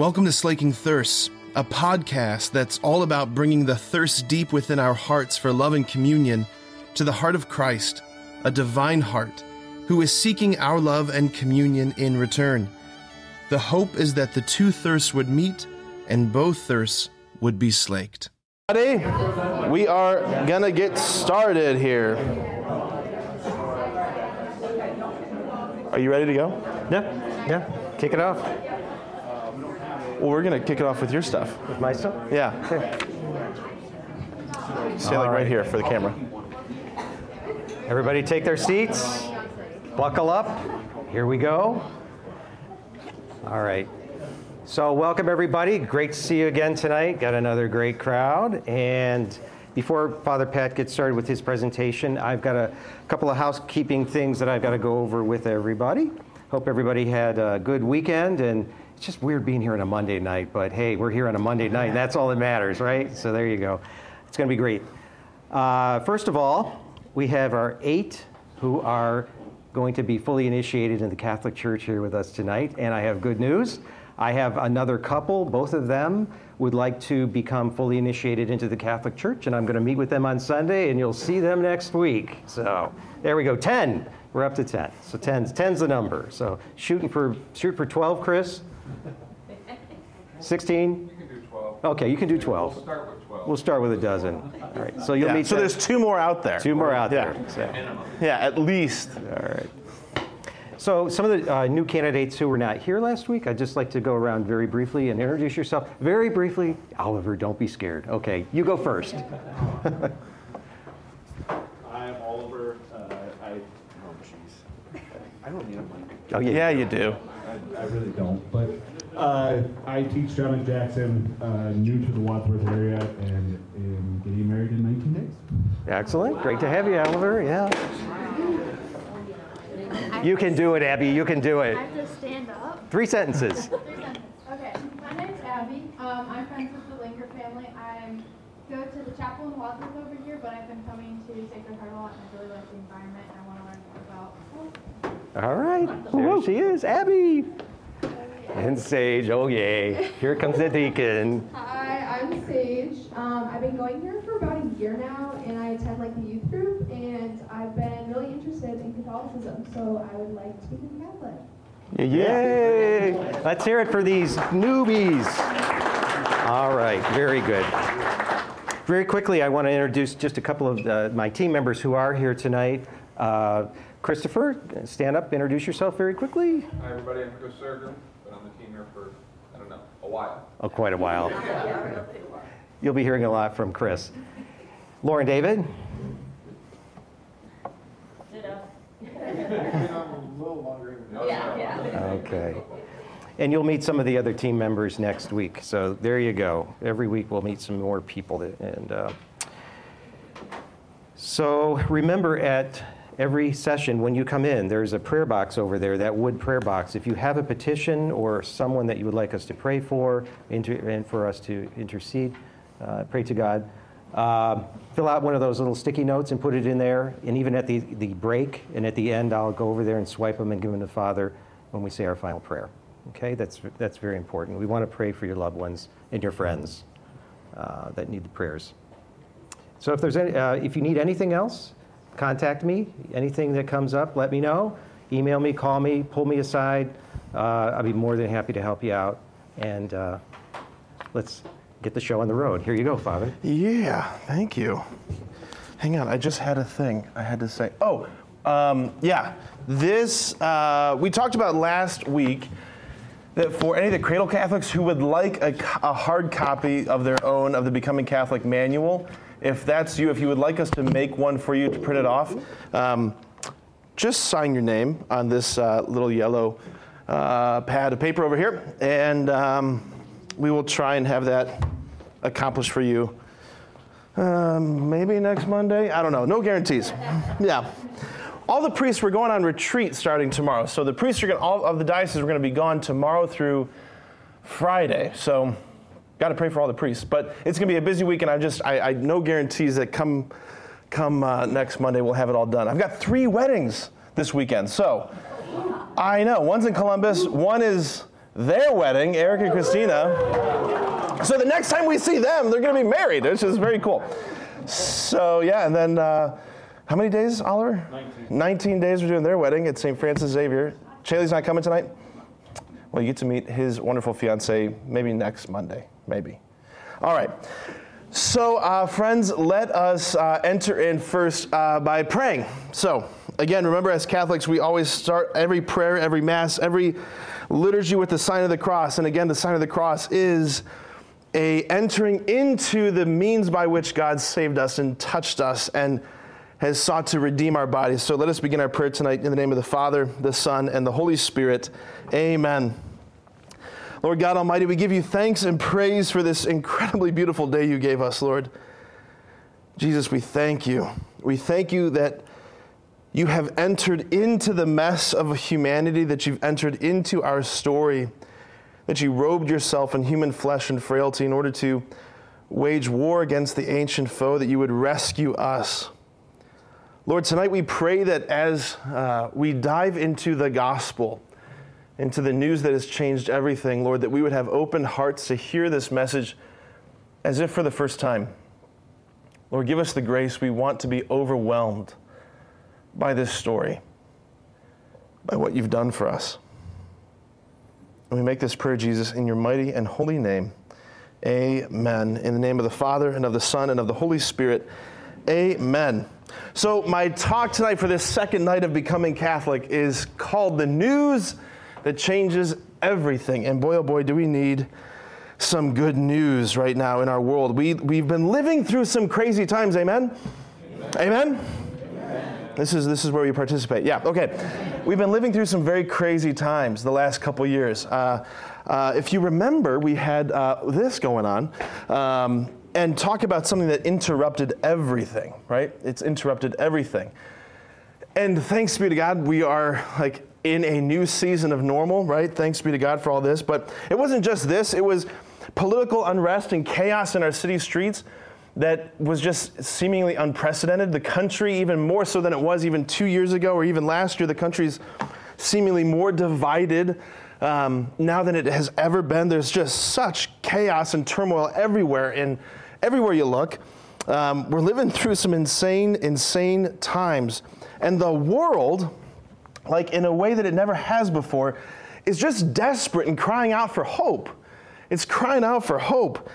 Welcome to Slaking Thirst, a podcast that's all about bringing the thirst deep within our hearts for love and communion to the heart of Christ, a divine heart, who is seeking our love and communion in return. The hope is that the two thirsts would meet and both thirsts would be slaked. Buddy, We are gonna get started here. Are you ready to go? Yeah, yeah. Kick it off Well, we're gonna kick it off with your stuff. with my stuff. Yeah. Okay. Stay like right here for the camera. Everybody take their seats. Buckle up. Here we go. All right. So, welcome everybody. Great to see you again tonight. Got another great crowd. And before Father Pat gets started with his presentation, I've got a couple of housekeeping things that I've got to go over with everybody. Hope everybody had a good weekend. And it's just weird being here on a Monday night, but hey, we're here on a Monday night. And that's all that matters, right? So, there you go. It's going to be great. Uh, first of all, we have our eight who are going to be fully initiated in the Catholic Church here with us tonight. And I have good news. I have another couple, both of them would like to become fully initiated into the Catholic Church, and I'm going to meet with them on Sunday, and you'll see them next week. So there we go, 10. We're up to 10. So 10's, 10's the number. So shooting for shoot for 12, Chris. 16. You can do 12. Okay, you can do 12. We'll start with 12. We'll start with a dozen. All right. So you'll Yeah, meet. so there's two more out there. two more out Yeah. there. So. Yeah, at least. All right. So some of the uh, new candidates who were not here last week, I'd just like to go around very briefly and introduce yourself. Very briefly, Oliver, don't be scared. Okay, you go first. I'm Oliver. Uh, I oh jeez, I don't need a mic. Oh yeah. Yeah, you do. I, I really don't. But uh, I teach John and Jackson, uh, new to the Wadsworth area, and am getting married in 19 days. Excellent. Great to have you, Oliver. Yeah. You can do it, Abby. You can do it. I have to stand up. Three sentences. Three sentences. Okay, my name's Abby. Um, I'm friends with the Linker family. I go to the chapel in Wadsworth over here, but I've been coming to Sacred Heart a lot, and I really like the environment, and I want to learn more about. All right. There she is, Abby. And Sage. Oh yay. Here comes the deacon. Hi, I'm Sage. Um, I've been going here for about a year now, and I attend like the youth group, and I've been really interested in Catholicism, so I would like to become Catholic. Yay! Let's hear it for these newbies. All right, very good. Very quickly, I want to introduce just a couple of uh, my team members who are here tonight. Uh, Christopher, stand up, introduce yourself very quickly. Hi, everybody. I'm Chris Serger. Been on the team here for, I don't know, a while. Oh, quite a while. You'll be hearing a lot from Chris. Lauren David. Okay. And you'll meet some of the other team members next week. So there you go. Every week we'll meet some more people. That, and uh, so remember at every session when you come in, there's a prayer box over there, that wood prayer box. If you have a petition or someone that you would like us to pray for inter- and for us to intercede, uh, pray to God, um, fill out one of those little sticky notes and put it in there. And even at the, the break and at the end, I'll go over there and swipe them and give them to Father when we say our final prayer. Okay, that's, that's very important. We want to pray for your loved ones and your friends uh, that need the prayers. So if there's any, uh, if you need anything else, contact me. Anything that comes up, let me know. Email me, call me, pull me aside. Uh, I'll be more than happy to help you out. And uh, let's get the show on the road. Here you go, Father. Yeah, thank you. Hang on, I just had a thing I had to say. Oh, um, yeah. This, uh, we talked about last week that for any of the Cradle Catholics who would like a, a hard copy of their own of the Becoming Catholic manual, if that's you, if you would like us to make one for you to print it off, um, just sign your name on this uh, little yellow uh, pad of paper over here, and um, we will try and have that accomplished for you. Um, maybe next Monday. I don't know. No guarantees. Yeah. All the priests were going on retreat starting tomorrow. So the priests are going. All of the diocese are going to be gone tomorrow through Friday. So got to pray for all the priests. But it's going to be a busy week, and I just I, I no guarantees that come come uh, next Monday we'll have it all done. I've got three weddings this weekend. So I know one's in Columbus, one is their wedding, Eric and Christina. So the next time we see them, they're going to be married, which is very cool. So yeah, and then uh, how many days, Oliver? 19. 19 days we're doing their wedding at St. Francis Xavier. Chaley's not coming tonight? Well, you get to meet his wonderful fiance maybe next Monday, maybe. All right. So, uh, friends, let us uh, enter in first uh, by praying. So, again, remember as Catholics, we always start every prayer, every Mass, every liturgy with the sign of the cross. And again, the sign of the cross is a entering into the means by which God saved us and touched us and has sought to redeem our bodies. So let us begin our prayer tonight in the name of the Father, the Son, and the Holy Spirit. Amen. Lord God Almighty, we give you thanks and praise for this incredibly beautiful day you gave us, Lord. Jesus, we thank you. We thank you that you have entered into the mess of humanity, that you've entered into our story, that you robed yourself in human flesh and frailty in order to wage war against the ancient foe, that you would rescue us. Lord, tonight we pray that as uh, we dive into the gospel, into the news that has changed everything, Lord, that we would have open hearts to hear this message as if for the first time. Lord, give us the grace. We want to be overwhelmed by this story, by what you've done for us. And we make this prayer, Jesus, in your mighty and holy name. Amen. In the name of the Father, and of the Son, and of the Holy Spirit. Amen. So, my talk tonight for this second night of becoming Catholic is called The News that changes everything. And boy, oh boy, do we need some good news right now in our world. We, we've been living through some crazy times, amen? Amen? amen? This, is, this is where we participate. Yeah, okay. We've been living through some very crazy times the last couple years. Uh, uh, if you remember, we had uh, this going on. Um, and talk about something that interrupted everything, right? It's interrupted everything. And thanks be to God, we are like in a new season of normal, right? Thanks be to God for all this. But it wasn't just this, it was political unrest and chaos in our city streets that was just seemingly unprecedented. The country, even more so than it was even two years ago or even last year, the country's seemingly more divided um, now than it has ever been. There's just such chaos and turmoil everywhere, and everywhere you look. Um, we're living through some insane, insane times. And the world, like in a way that it never has before, is just desperate and crying out for hope. It's crying out for hope.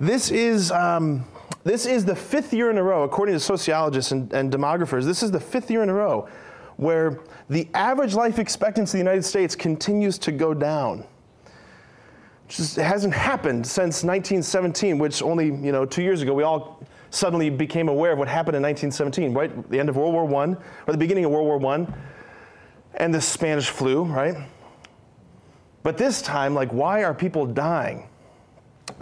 This is, um, this is the fifth year in a row, according to sociologists and, and demographers, this is the fifth year in a row where the average life expectancy in the United States continues to go down. Just hasn't happened since 1917, which only you know two years ago we all suddenly became aware of what happened in 1917, right? The end of World War I, or the beginning of World War I and the Spanish flu, right? But this time, like, why are people dying?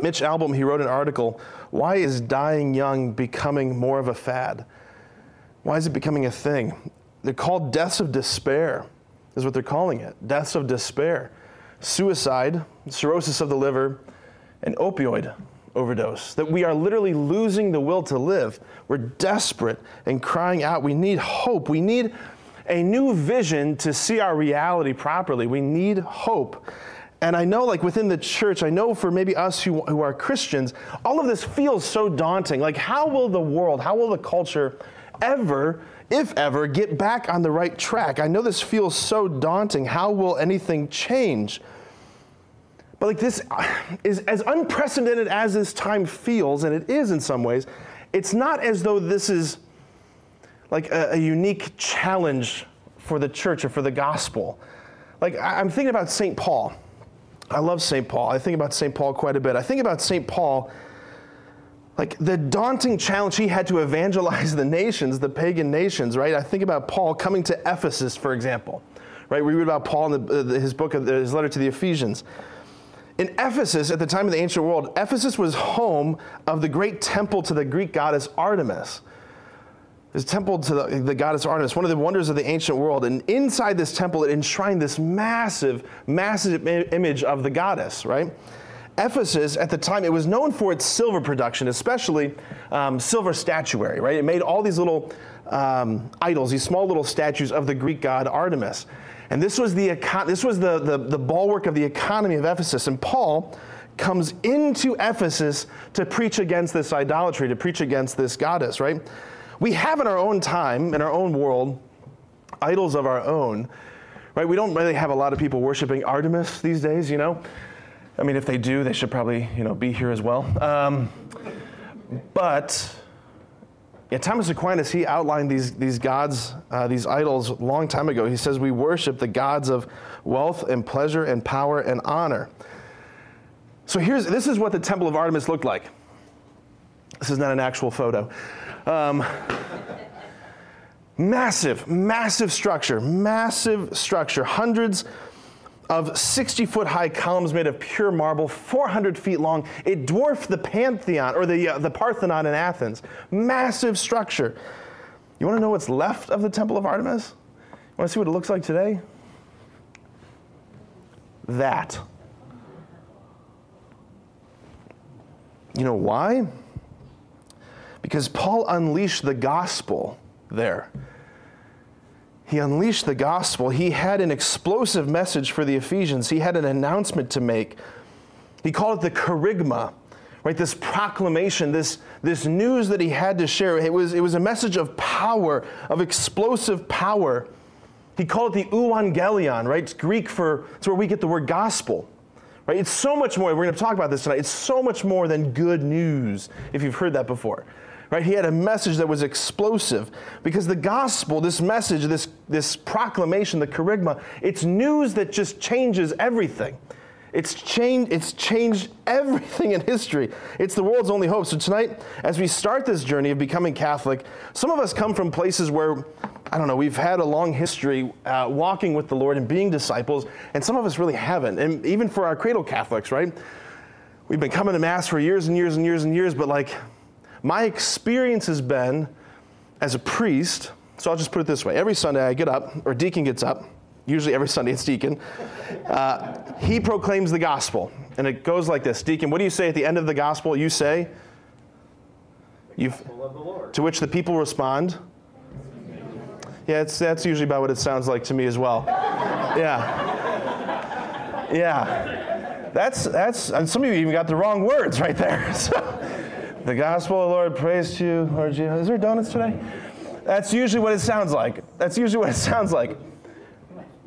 Mitch Albom, he wrote an article, Why is dying young becoming more of a fad? Why is it becoming a thing? They're called deaths of despair, is what they're calling it. Deaths of despair. Suicide, cirrhosis of the liver, and opioid overdose. That we are literally losing the will to live. We're desperate and crying out. We need hope. We need a new vision to see our reality properly. We need hope. And I know, like within the church, I know for maybe us who, who are Christians, all of this feels so daunting. Like, how will the world, how will the culture ever, if ever, get back on the right track? I know this feels so daunting. How will anything change? But like this is as unprecedented as this time feels, and it is in some ways, it's not as though this is like a, a unique challenge for the church or for the gospel. Like, I'm thinking about St. Paul. I love St. Paul. I think about St. Paul quite a bit. I think about St. Paul, like the daunting challenge he had to evangelize the nations, the pagan nations, right? I think about Paul coming to Ephesus, for example, right? We read about Paul in the, his book, his letter to the Ephesians. In Ephesus, at the time of the ancient world, Ephesus was home of the great temple to the Greek goddess Artemis. This temple to the, the, goddess Artemis, one of the wonders of the ancient world. And inside this temple, it enshrined this massive, massive image of the goddess, right? Ephesus, at the time, it was known for its silver production, especially um, silver statuary, right? It made all these little um, idols, these small little statues of the Greek god Artemis. And this was the, this was the, the, the bulwark of the economy of Ephesus. And Paul comes into Ephesus to preach against this idolatry, to preach against this goddess, right? We have in our own time, in our own world, idols of our own, right? We don't really have a lot of people worshiping Artemis these days, you know? I mean, if they do, they should probably, you know, be here as well. Um, but yeah, Thomas Aquinas, he outlined these, these gods, uh, these idols, a long time ago. He says we worship the gods of wealth and pleasure and power and honor. So here's this is what the Temple of Artemis looked like. This is not an actual photo. Um, massive, massive structure, massive structure. Hundreds of 60 foot high columns made of pure marble, 400 feet long. It dwarfed the Pantheon or the, uh, the Parthenon in Athens. Massive structure. You want to know what's left of the Temple of Artemis? You want to see what it looks like today? That. You know why? Because Paul unleashed the gospel there. He unleashed the gospel. He had an explosive message for the Ephesians. He had an announcement to make. He called it the kerygma, right? This proclamation, this, this news that he had to share. It was, it was a message of power, of explosive power. He called it the euangelion, right? It's Greek for, it's where we get the word gospel. Right? It's so much more, we're going to talk about this tonight. It's so much more than good news, if you've heard that before. Right? He had a message that was explosive because the gospel, this message, this, this proclamation, the kerygma, it's news that just changes everything. It's changed, it's changed everything in history. It's the world's only hope. So tonight, as we start this journey of becoming Catholic, some of us come from places where, I don't know, we've had a long history uh, walking with the Lord and being disciples, and some of us really haven't. And even for our cradle Catholics, right? We've been coming to Mass for years and years and years and years, but like, my experience has been as a priest, so I'll just put it this way every Sunday I get up, or Deacon gets up, usually every Sunday it's Deacon. Uh, he proclaims the gospel. And it goes like this Deacon, what do you say at the end of the gospel? You say, to which the people respond. Yeah, that's usually about what it sounds like to me as well. Yeah. Yeah. That's, that's, and some of you even got the wrong words right there. So, the gospel, of the Lord, praise to you, Lord Jesus. Is there donuts today? That's usually what it sounds like. That's usually what it sounds like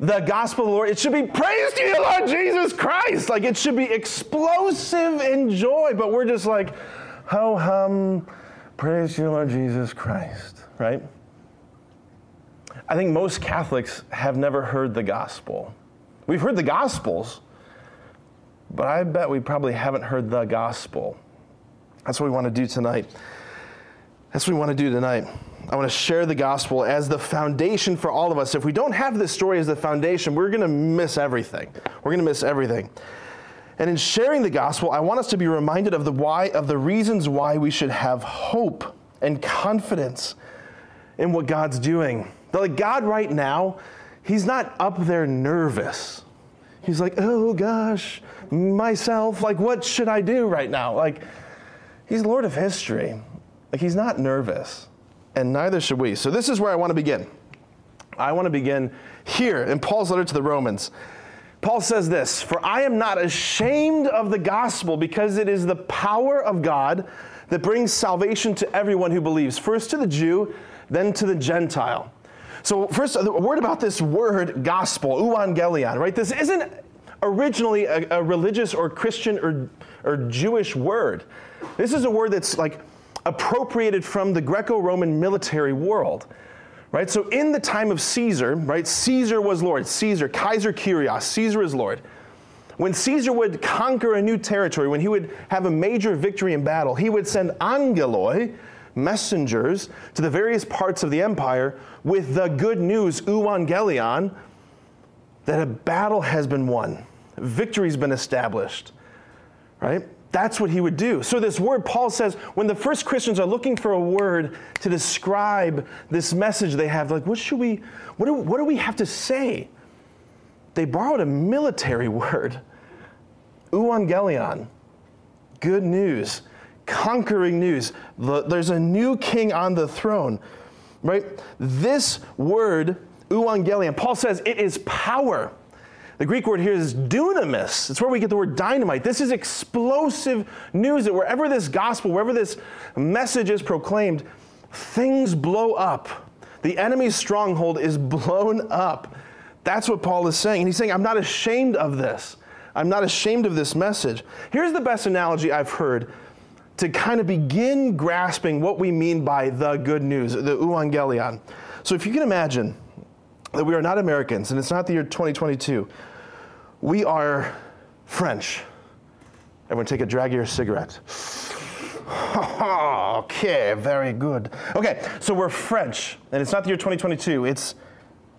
the gospel of the Lord, it should be praise to you, Lord Jesus Christ. Like it should be explosive in joy, but we're just like, ho hum, praise you, Lord Jesus Christ, right? I think most Catholics have never heard the gospel. We've heard the gospels, but I bet we probably haven't heard the gospel. That's what we want to do tonight. That's what we want to do tonight. I want to share the gospel as the foundation for all of us. If we don't have this story as the foundation, we're going to miss everything. We're going to miss everything. And in sharing the gospel, I want us to be reminded of the why of the reasons why we should have hope and confidence in what God's doing. Like God right now, he's not up there nervous. He's like, "Oh gosh, myself, like what should I do right now?" Like he's Lord of history. Like he's not nervous and neither should we. So, this is where I want to begin. I want to begin here in Paul's letter to the Romans. Paul says this For I am not ashamed of the gospel because it is the power of God that brings salvation to everyone who believes, first to the Jew, then to the Gentile. So, first, a word about this word gospel, euangelion, right? This isn't originally a, a religious or Christian or, or Jewish word. This is a word that's like appropriated from the Greco Roman military world. Right? So in the time of Caesar, right, Caesar was Lord. Caesar, Kaiser Kyrios, Caesar is Lord. When Caesar would conquer a new territory, when he would have a major victory in battle, he would send angeloi, messengers, to the various parts of the empire with the good news, euangelion, that a battle has been won, victory's been established. Right? That's what he would do. So, this word, Paul says, when the first Christians are looking for a word to describe this message they have, like, what should we, what do, what do we have to say? They borrowed a military word, euangelion, good news, conquering news. There's a new king on the throne, right? This word, euangelion. Paul says it is power. The Greek word here is dunamis. It's where we get the word dynamite. This is explosive news that wherever this gospel, wherever this message is proclaimed, things blow up. The enemy's stronghold is blown up. That's what Paul is saying. And he's saying, I'm not ashamed of this. I'm not ashamed of this message. Here's the best analogy I've heard to kind of begin grasping what we mean by the good news, the euangelion. So if you can imagine that we are not Americans and it's not the year 2022, we are French. Everyone take a drag of your cigarette. okay, very good. Okay, so we're French, and it's not the year 2022, it's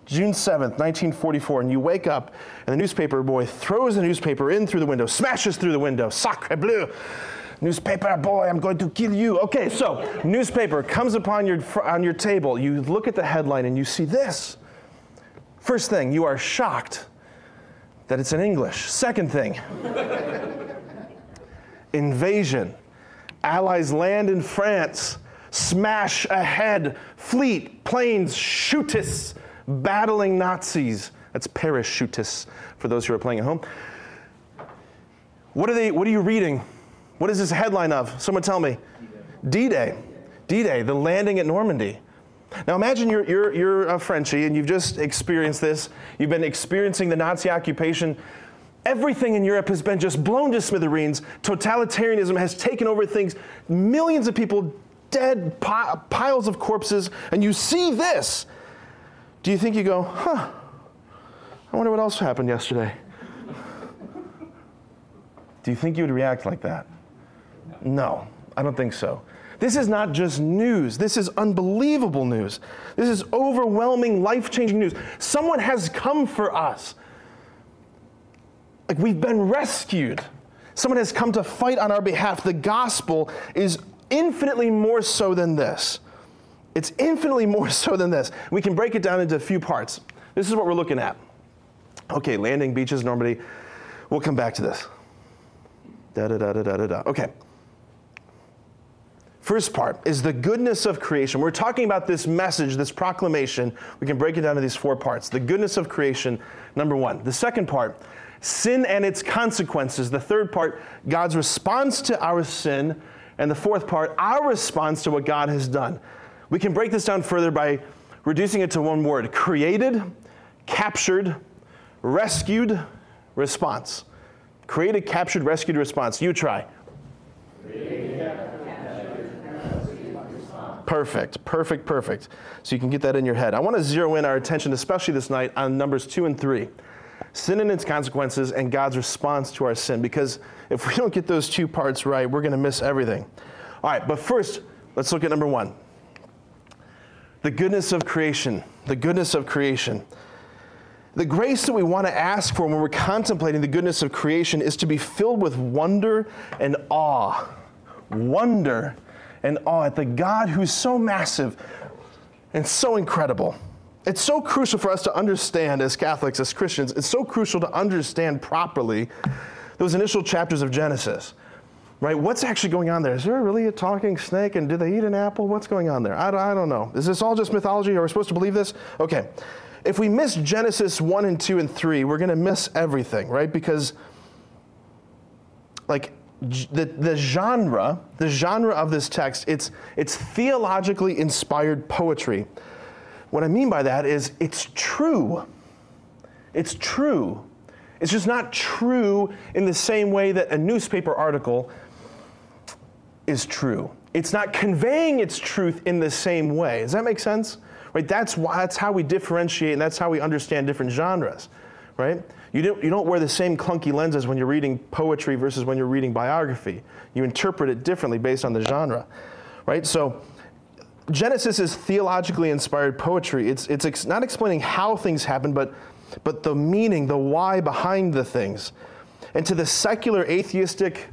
June 7th, 1944, and you wake up, and the newspaper boy throws the newspaper in through the window, smashes through the window, sacre bleu. Newspaper boy, I'm going to kill you. Okay, so newspaper comes upon your, on your table. You look at the headline and you see this. First thing, you are shocked that it's in English. Second thing, invasion. Allies land in France, smash ahead, fleet, planes, chutists, battling Nazis. That's parachutists for those who are playing at home. What are they? What are you reading? What is this headline of? Someone tell me. D-Day. D-Day, the landing at Normandy. Now imagine you're, you're, you're a Frenchie and you've just experienced this. You've been experiencing the Nazi occupation. Everything in Europe has been just blown to smithereens. Totalitarianism has taken over things. Millions of people dead, pi- piles of corpses, and you see this. Do you think you go, huh, I wonder what else happened yesterday? Do you think you would react like that? No, I don't think so. This is not just news. This is unbelievable news. This is overwhelming, life changing news. Someone has come for us. Like we've been rescued. Someone has come to fight on our behalf. The gospel is infinitely more so than this. It's infinitely more so than this. We can break it down into a few parts. This is what we're looking at. Okay, landing beaches, Normandy. We'll come back to this. Da da da da da da. Okay. First part is the goodness of creation. We're talking about this message, this proclamation. We can break it down to these four parts. The goodness of creation, number one. The second part, sin and its consequences. The third part, God's response to our sin. And the fourth part, our response to what God has done. We can break this down further by reducing it to one word created, captured, rescued, response. Created, captured, rescued, response. You try. Perfect, perfect, perfect. So you can get that in your head. I want to zero in our attention, especially this night, on numbers two and three sin and its consequences, and God's response to our sin. Because if we don't get those two parts right, we're going to miss everything. All right, but first, let's look at number one the goodness of creation. The goodness of creation. The grace that we want to ask for when we're contemplating the goodness of creation is to be filled with wonder and awe. Wonder and awe at the God who's so massive and so incredible. It's so crucial for us to understand as Catholics, as Christians, it's so crucial to understand properly those initial chapters of Genesis. Right? What's actually going on there? Is there really a talking snake and did they eat an apple? What's going on there? I, I don't know. Is this all just mythology? Are we supposed to believe this? Okay. If we miss Genesis 1 and 2 and 3, we're going to miss everything, right? Because, like, the, the genre, the genre of this text, it's, it's theologically inspired poetry. What I mean by that is it's true. It's true. It's just not true in the same way that a newspaper article is true. It's not conveying its truth in the same way. Does that make sense? Right? That's why that's how we differentiate and that's how we understand different genres. Right? You don't, you don't wear the same clunky lenses when you're reading poetry versus when you're reading biography. You interpret it differently based on the genre. Right? So Genesis is theologically inspired poetry. It's, it's ex- not explaining how things happen, but, but the meaning, the why behind the things. And to the secular, atheistic,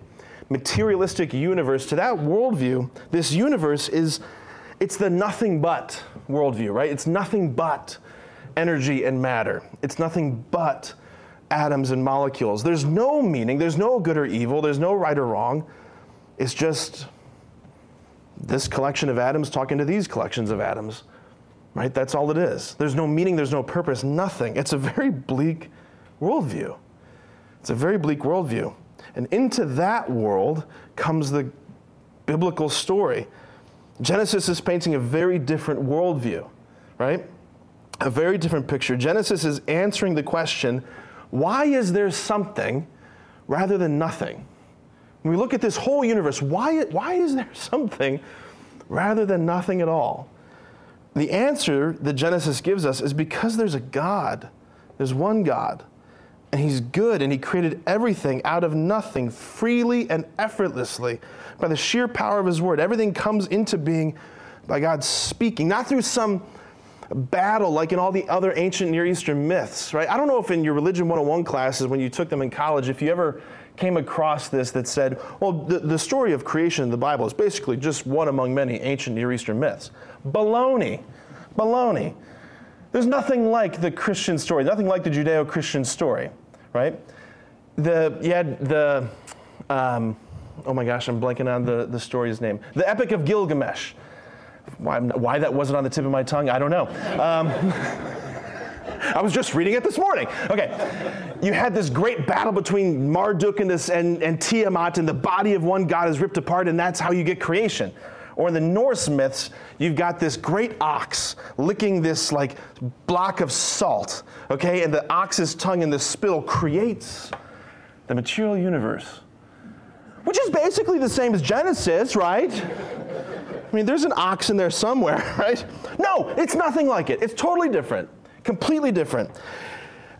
materialistic universe, to that worldview, this universe is, it's the nothing but worldview, right? It's nothing but energy and matter. It's nothing but atoms and molecules. There's no meaning, there's no good or evil, there's no right or wrong. It's just this collection of atoms talking to these collections of atoms. right? That's all it is. There's no meaning, there's no purpose, nothing. It's a very bleak worldview. It's a very bleak worldview. And into that world comes the biblical story. Genesis is painting a very different worldview, right? A very different picture. Genesis is answering the question why is there something rather than nothing? When we look at this whole universe, why, why is there something rather than nothing at all? The answer that Genesis gives us is because there's a God. There's one God. And He's good, and He created everything out of nothing, freely and effortlessly, by the sheer power of His Word. Everything comes into being by God speaking, not through some battle like in all the other ancient Near Eastern myths, right? I don't know if in your Religion 101 classes, when you took them in college, if you ever came across this that said, well, the, the story of creation in the Bible is basically just one among many ancient Near Eastern myths. Baloney. Baloney. There's nothing like the Christian story, nothing like the Judeo Christian story, right? The, you had the, um, oh my gosh, I'm blanking on the, the story's name. The Epic of Gilgamesh. Why, why that wasn't on the tip of my tongue, I don't know. Um, I was just reading it this morning. Okay. You had this great battle between Marduk and, this, and, and Tiamat, and the body of one god is ripped apart, and that's how you get creation. Or in the Norse myths, you've got this great ox licking this like block of salt, okay? And the ox's tongue in the spill creates the material universe, which is basically the same as Genesis, right? I mean, there's an ox in there somewhere, right? No, it's nothing like it. It's totally different, completely different.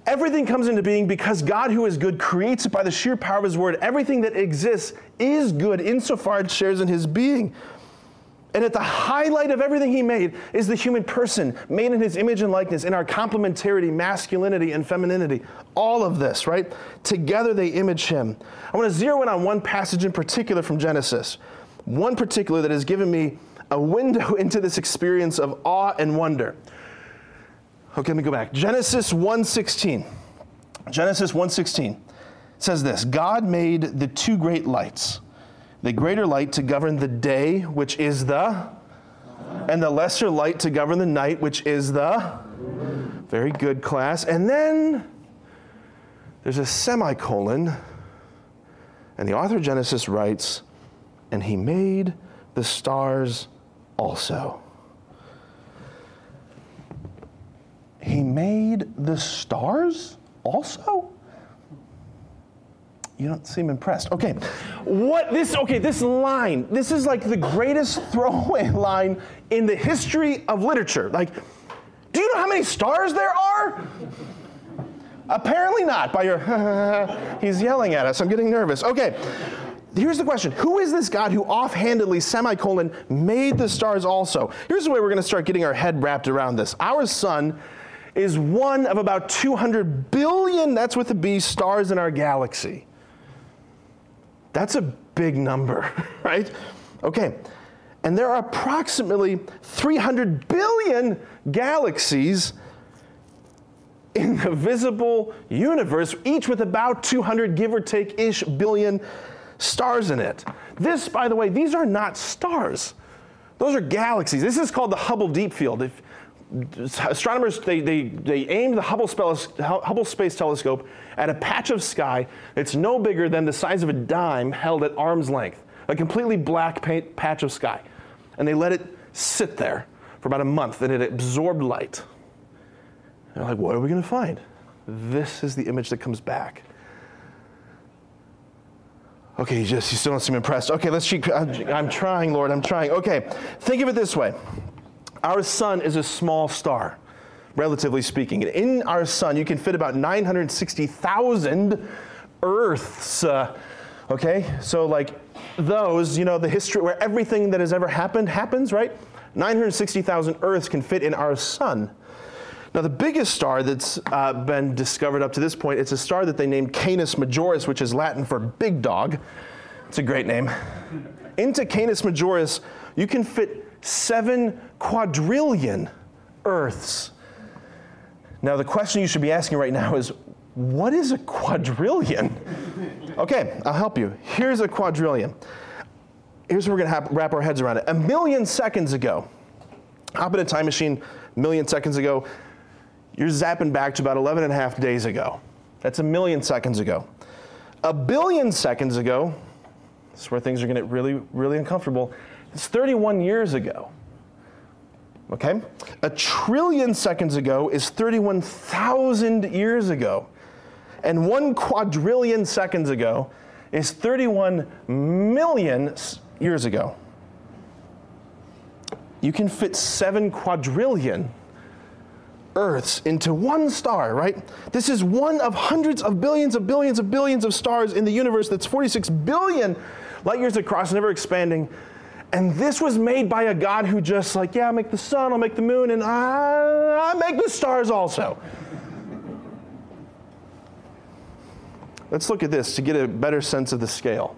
Everything comes into being because God, who is good, creates it by the sheer power of His Word. Everything that exists is good insofar it shares in His being. And at the highlight of everything He made is the human person, made in His image and likeness, in our complementarity, masculinity, and femininity. All of this, right? Together they image Him. I want to zero in on one passage in particular from Genesis one particular that has given me a window into this experience of awe and wonder. Okay, let me go back. Genesis 1:16. Genesis 1:16 says this, God made the two great lights. The greater light to govern the day, which is the and the lesser light to govern the night, which is the very good class. And then there's a semicolon and the author of Genesis writes, and he made the stars also. He made the stars also? You don't seem impressed. Okay. What this okay, this line, this is like the greatest throwaway line in the history of literature. Like, do you know how many stars there are? Apparently not by your he's yelling at us. I'm getting nervous. Okay here's the question Who is this God who offhandedly, semicolon, made the stars also? Here's the way we're going to start getting our head wrapped around this. Our sun is one of about 200 billion, that's with a B, stars in our galaxy. That's a big number, right? Okay. And there are approximately 300 billion galaxies in the visible universe, each with about 200, give or take ish, billion stars in it. This, by the way, these are not stars. Those are galaxies. This is called the Hubble Deep Field. If, astronomers, they, they, they aimed the Hubble, Hubble Space Telescope at a patch of sky that's no bigger than the size of a dime held at arm's length, a completely black patch of sky. And they let it sit there for about a month and it absorbed light. They're like, what are we going to find? This is the image that comes back. Okay, you just you still don't seem impressed. Okay, let's keep. I'm, I'm trying, Lord. I'm trying. Okay, think of it this way: our sun is a small star, relatively speaking. In our sun, you can fit about 960,000 Earths. Uh, okay, so like those, you know, the history where everything that has ever happened happens, right? 960,000 Earths can fit in our sun. Now, the biggest star that's uh, been discovered up to this point, it's a star that they named Canis Majoris, which is Latin for big dog. It's a great name. Into Canis Majoris, you can fit seven quadrillion Earths. Now, the question you should be asking right now is what is a quadrillion? okay, I'll help you. Here's a quadrillion. Here's where we're going to wrap our heads around it. A million seconds ago, hop in a time machine million seconds ago. You're zapping back to about 11 and a half days ago. That's a million seconds ago. A billion seconds ago, this is where things are going to get really, really uncomfortable. It's 31 years ago. Okay? A trillion seconds ago is 31,000 years ago. And one quadrillion seconds ago is 31 million years ago. You can fit seven quadrillion Earths into one star, right? This is one of hundreds of billions of billions of billions of stars in the universe that's 46 billion light years across, never expanding. And this was made by a God who just like, yeah, I'll make the sun, I'll make the moon, and I, I make the stars also. Let's look at this to get a better sense of the scale.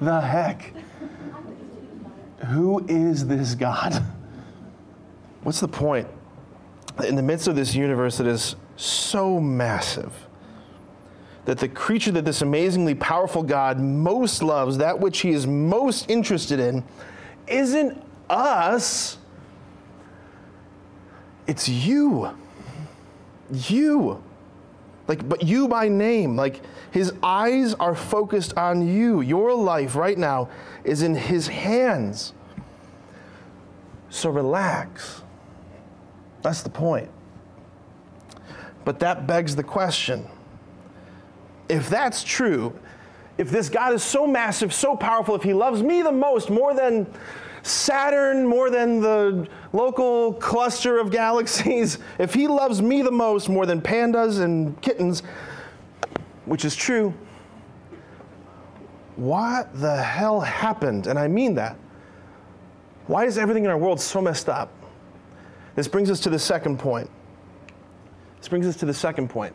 The heck? Who is this God? What's the point? In the midst of this universe that is so massive, that the creature that this amazingly powerful God most loves, that which he is most interested in, isn't us, it's you. You. Like, but you by name. Like, his eyes are focused on you. Your life right now is in his hands. So relax. That's the point. But that begs the question if that's true, if this God is so massive, so powerful, if he loves me the most, more than Saturn, more than the local cluster of galaxies, if he loves me the most, more than pandas and kittens, which is true, what the hell happened? And I mean that. Why is everything in our world so messed up? This brings us to the second point. This brings us to the second point.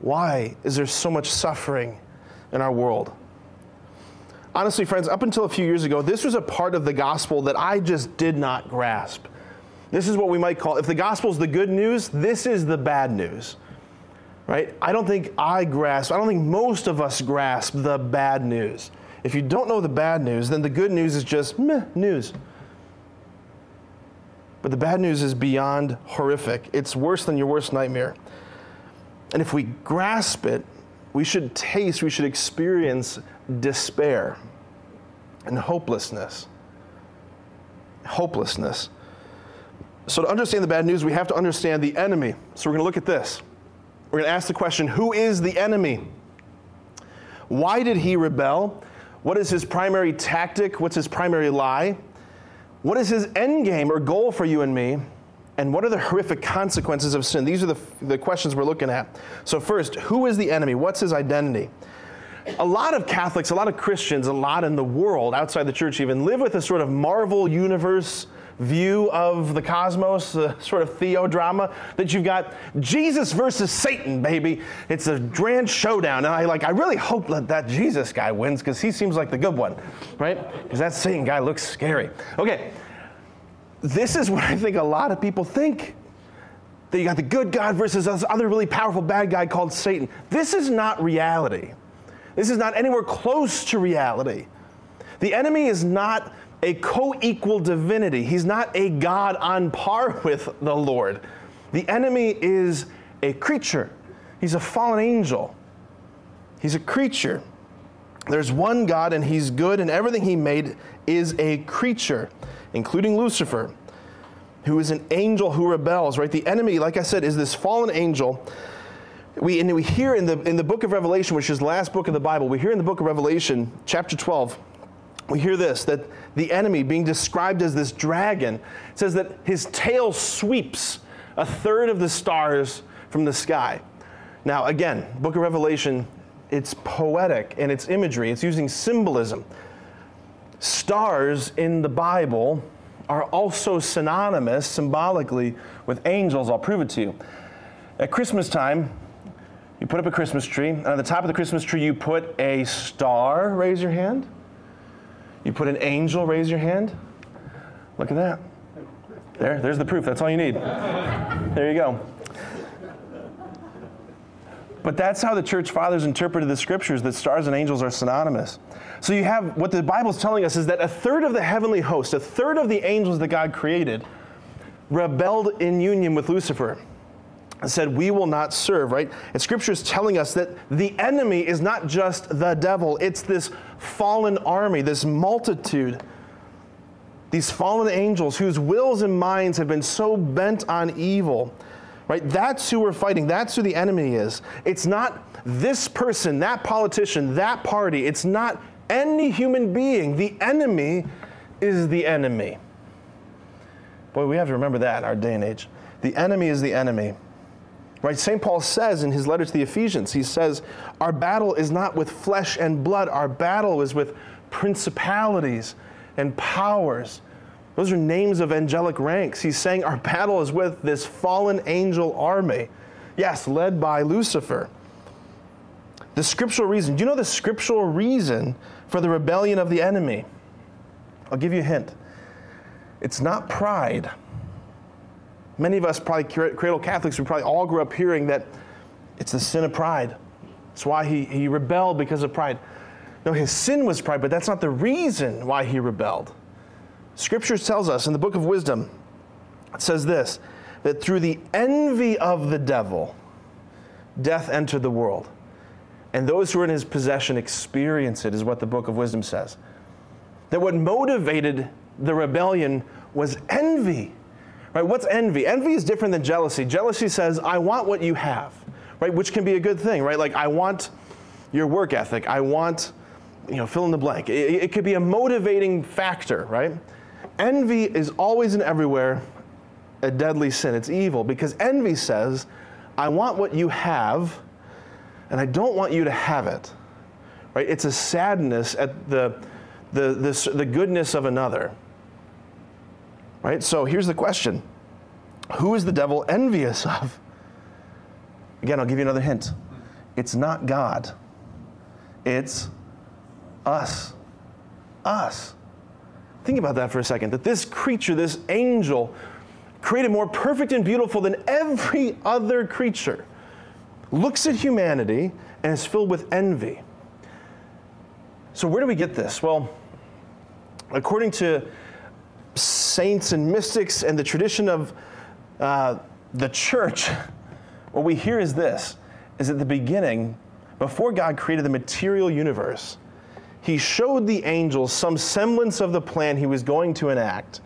Why is there so much suffering in our world? Honestly, friends, up until a few years ago, this was a part of the gospel that I just did not grasp. This is what we might call if the gospel is the good news, this is the bad news. Right? I don't think I grasp, I don't think most of us grasp the bad news. If you don't know the bad news, then the good news is just meh news. But the bad news is beyond horrific. It's worse than your worst nightmare. And if we grasp it, we should taste, we should experience despair and hopelessness. Hopelessness. So, to understand the bad news, we have to understand the enemy. So, we're going to look at this. We're going to ask the question who is the enemy? Why did he rebel? What is his primary tactic? What's his primary lie? What is his end game or goal for you and me? And what are the horrific consequences of sin? These are the, the questions we're looking at. So, first, who is the enemy? What's his identity? A lot of Catholics, a lot of Christians, a lot in the world, outside the church even, live with a sort of Marvel universe view of the cosmos, the sort of theodrama that you've got Jesus versus Satan, baby. It's a grand showdown, and I like. I really hope that that Jesus guy wins because he seems like the good one, right? Because that Satan guy looks scary. Okay, this is what I think a lot of people think. That you got the good God versus this other really powerful bad guy called Satan. This is not reality. This is not anywhere close to reality. The enemy is not a co equal divinity. He's not a God on par with the Lord. The enemy is a creature, he's a fallen angel. He's a creature. There's one God, and he's good, and everything he made is a creature, including Lucifer, who is an angel who rebels, right? The enemy, like I said, is this fallen angel. We, and we hear in the, in the book of Revelation, which is the last book of the Bible, we hear in the book of Revelation, chapter 12, we hear this that the enemy, being described as this dragon, says that his tail sweeps a third of the stars from the sky. Now, again, book of Revelation, it's poetic and its imagery, it's using symbolism. Stars in the Bible are also synonymous symbolically with angels. I'll prove it to you. At Christmas time, you put up a Christmas tree, and on the top of the Christmas tree, you put a star. Raise your hand. You put an angel, raise your hand. Look at that. There, there's the proof. That's all you need. There you go. But that's how the church fathers interpreted the scriptures that stars and angels are synonymous. So you have what the Bible's telling us is that a third of the heavenly host, a third of the angels that God created, rebelled in union with Lucifer said, We will not serve, right? And scripture is telling us that the enemy is not just the devil, it's this fallen army, this multitude, these fallen angels whose wills and minds have been so bent on evil, right? That's who we're fighting. That's who the enemy is. It's not this person, that politician, that party. It's not any human being. The enemy is the enemy. Boy, we have to remember that in our day and age. The enemy is the enemy. Right? St. Paul says in his letter to the Ephesians, he says, Our battle is not with flesh and blood, our battle is with principalities and powers. Those are names of angelic ranks. He's saying our battle is with this fallen angel army. Yes, led by Lucifer. The scriptural reason. Do you know the scriptural reason for the rebellion of the enemy? I'll give you a hint. It's not pride. Many of us, probably cradle Catholics, we probably all grew up hearing that it's the sin of pride. It's why he, he rebelled because of pride. No, his sin was pride, but that's not the reason why he rebelled. Scripture tells us in the book of wisdom, it says this that through the envy of the devil, death entered the world. And those who are in his possession experience it, is what the book of wisdom says. That what motivated the rebellion was envy. Right? What's envy? Envy is different than jealousy. Jealousy says, I want what you have, right? Which can be a good thing, right? Like, I want your work ethic. I want, you know, fill in the blank. It, it could be a motivating factor, right? Envy is always and everywhere a deadly sin. It's evil because envy says, I want what you have, and I don't want you to have it. Right? It's a sadness at the, the, the, the goodness of another. Right? So here's the question Who is the devil envious of? Again, I'll give you another hint. It's not God, it's us. Us. Think about that for a second that this creature, this angel, created more perfect and beautiful than every other creature, looks at humanity and is filled with envy. So, where do we get this? Well, according to saints and mystics and the tradition of uh, the church, what we hear is this is at the beginning, before God created the material universe, he showed the angels some semblance of the plan he was going to enact.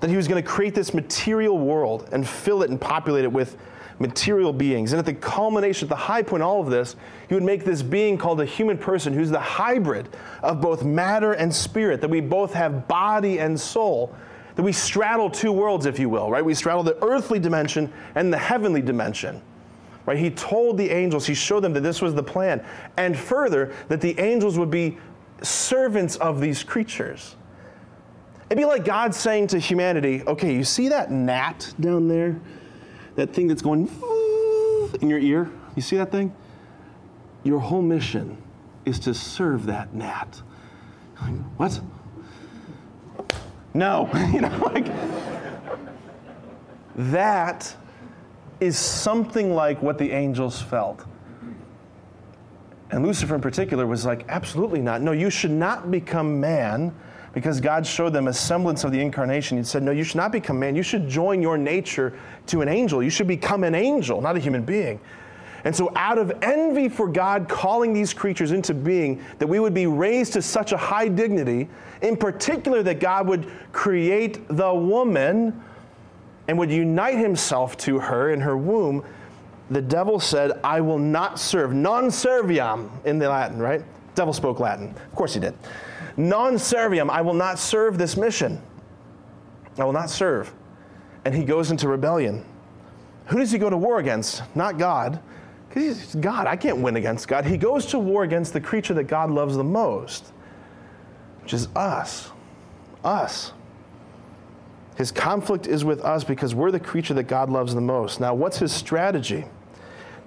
That he was going to create this material world and fill it and populate it with material beings. And at the culmination, at the high point of all of this, he would make this being called a human person who's the hybrid of both matter and spirit, that we both have body and soul, that we straddle two worlds, if you will, right? We straddle the earthly dimension and the heavenly dimension. Right? He told the angels, he showed them that this was the plan. And further, that the angels would be servants of these creatures. It'd be like God saying to humanity, okay, you see that gnat down there? That thing that's going in your ear? You see that thing? Your whole mission is to serve that gnat. Like, what? No, you know, like that is something like what the angels felt. And Lucifer, in particular, was like, absolutely not. No, you should not become man because God showed them a semblance of the incarnation. He said, no, you should not become man. You should join your nature to an angel. You should become an angel, not a human being. And so, out of envy for God calling these creatures into being, that we would be raised to such a high dignity, in particular, that God would create the woman and would unite himself to her in her womb, the devil said, I will not serve. Non serviam in the Latin, right? Devil spoke Latin. Of course he did. Non serviam, I will not serve this mission. I will not serve. And he goes into rebellion. Who does he go to war against? Not God. Because he's God. I can't win against God. He goes to war against the creature that God loves the most, which is us. Us. His conflict is with us because we're the creature that God loves the most. Now, what's his strategy?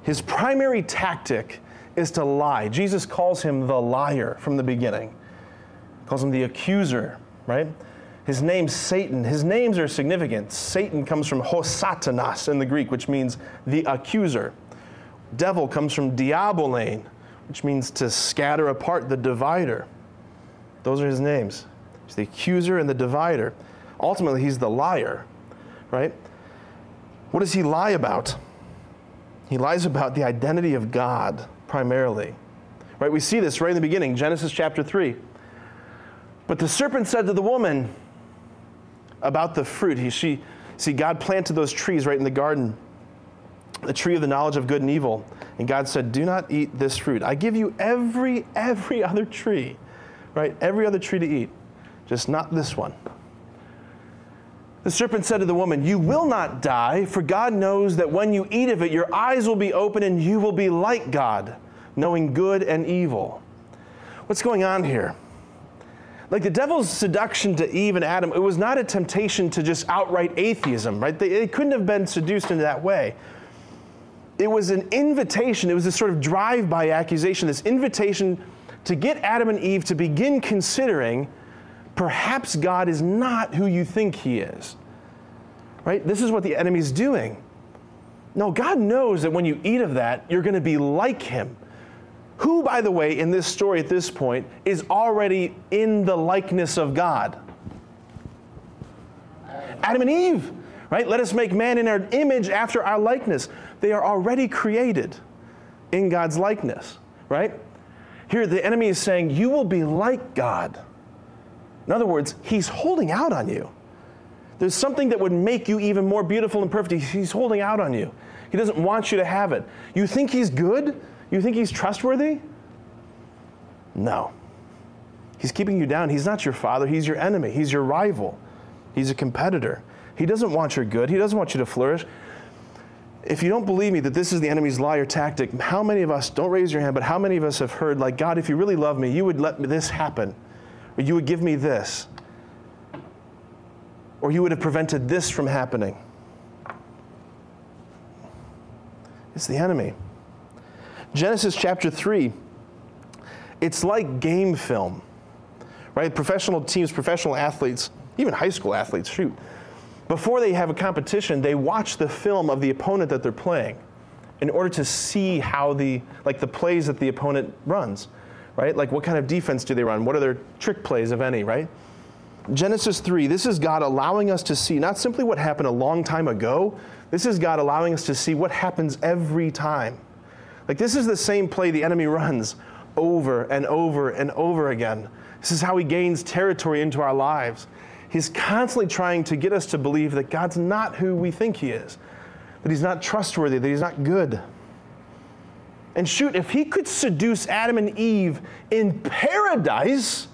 His primary tactic is to lie. Jesus calls him the liar from the beginning, calls him the accuser, right? His name's Satan. His names are significant. Satan comes from hosatanas in the Greek, which means the accuser. Devil comes from diaballein, which means to scatter apart, the divider. Those are his names. He's the accuser and the divider. Ultimately, he's the liar, right? What does he lie about? He lies about the identity of God primarily. Right? We see this right in the beginning, Genesis chapter 3. But the serpent said to the woman about the fruit, he, she, see, God planted those trees right in the garden, the tree of the knowledge of good and evil. And God said, Do not eat this fruit. I give you every, every other tree, right? Every other tree to eat, just not this one. The serpent said to the woman, You will not die, for God knows that when you eat of it, your eyes will be open and you will be like God, knowing good and evil. What's going on here? Like the devil's seduction to Eve and Adam, it was not a temptation to just outright atheism, right? They, they couldn't have been seduced in that way. It was an invitation, it was this sort of drive by accusation, this invitation to get Adam and Eve to begin considering perhaps God is not who you think he is. Right? This is what the enemy's doing. No, God knows that when you eat of that, you're going to be like him. Who, by the way, in this story at this point, is already in the likeness of God? Adam and Eve, right? Let us make man in our image after our likeness. They are already created in God's likeness, right? Here, the enemy is saying, You will be like God. In other words, he's holding out on you. There's something that would make you even more beautiful and perfect. He's holding out on you. He doesn't want you to have it. You think he's good? You think he's trustworthy? No. He's keeping you down. He's not your father. He's your enemy. He's your rival. He's a competitor. He doesn't want your good. He doesn't want you to flourish. If you don't believe me that this is the enemy's liar tactic, how many of us, don't raise your hand, but how many of us have heard, like, God, if you really love me, you would let this happen? Or you would give me this. or you would have prevented this from happening. It's the enemy. Genesis chapter 3, it's like game film, right? Professional teams, professional athletes, even high school athletes, shoot. Before they have a competition, they watch the film of the opponent that they're playing in order to see how the, like the plays that the opponent runs, right? Like what kind of defense do they run? What are their trick plays, if any, right? Genesis 3, this is God allowing us to see not simply what happened a long time ago, this is God allowing us to see what happens every time. Like, this is the same play the enemy runs over and over and over again. This is how he gains territory into our lives. He's constantly trying to get us to believe that God's not who we think he is, that he's not trustworthy, that he's not good. And shoot, if he could seduce Adam and Eve in paradise,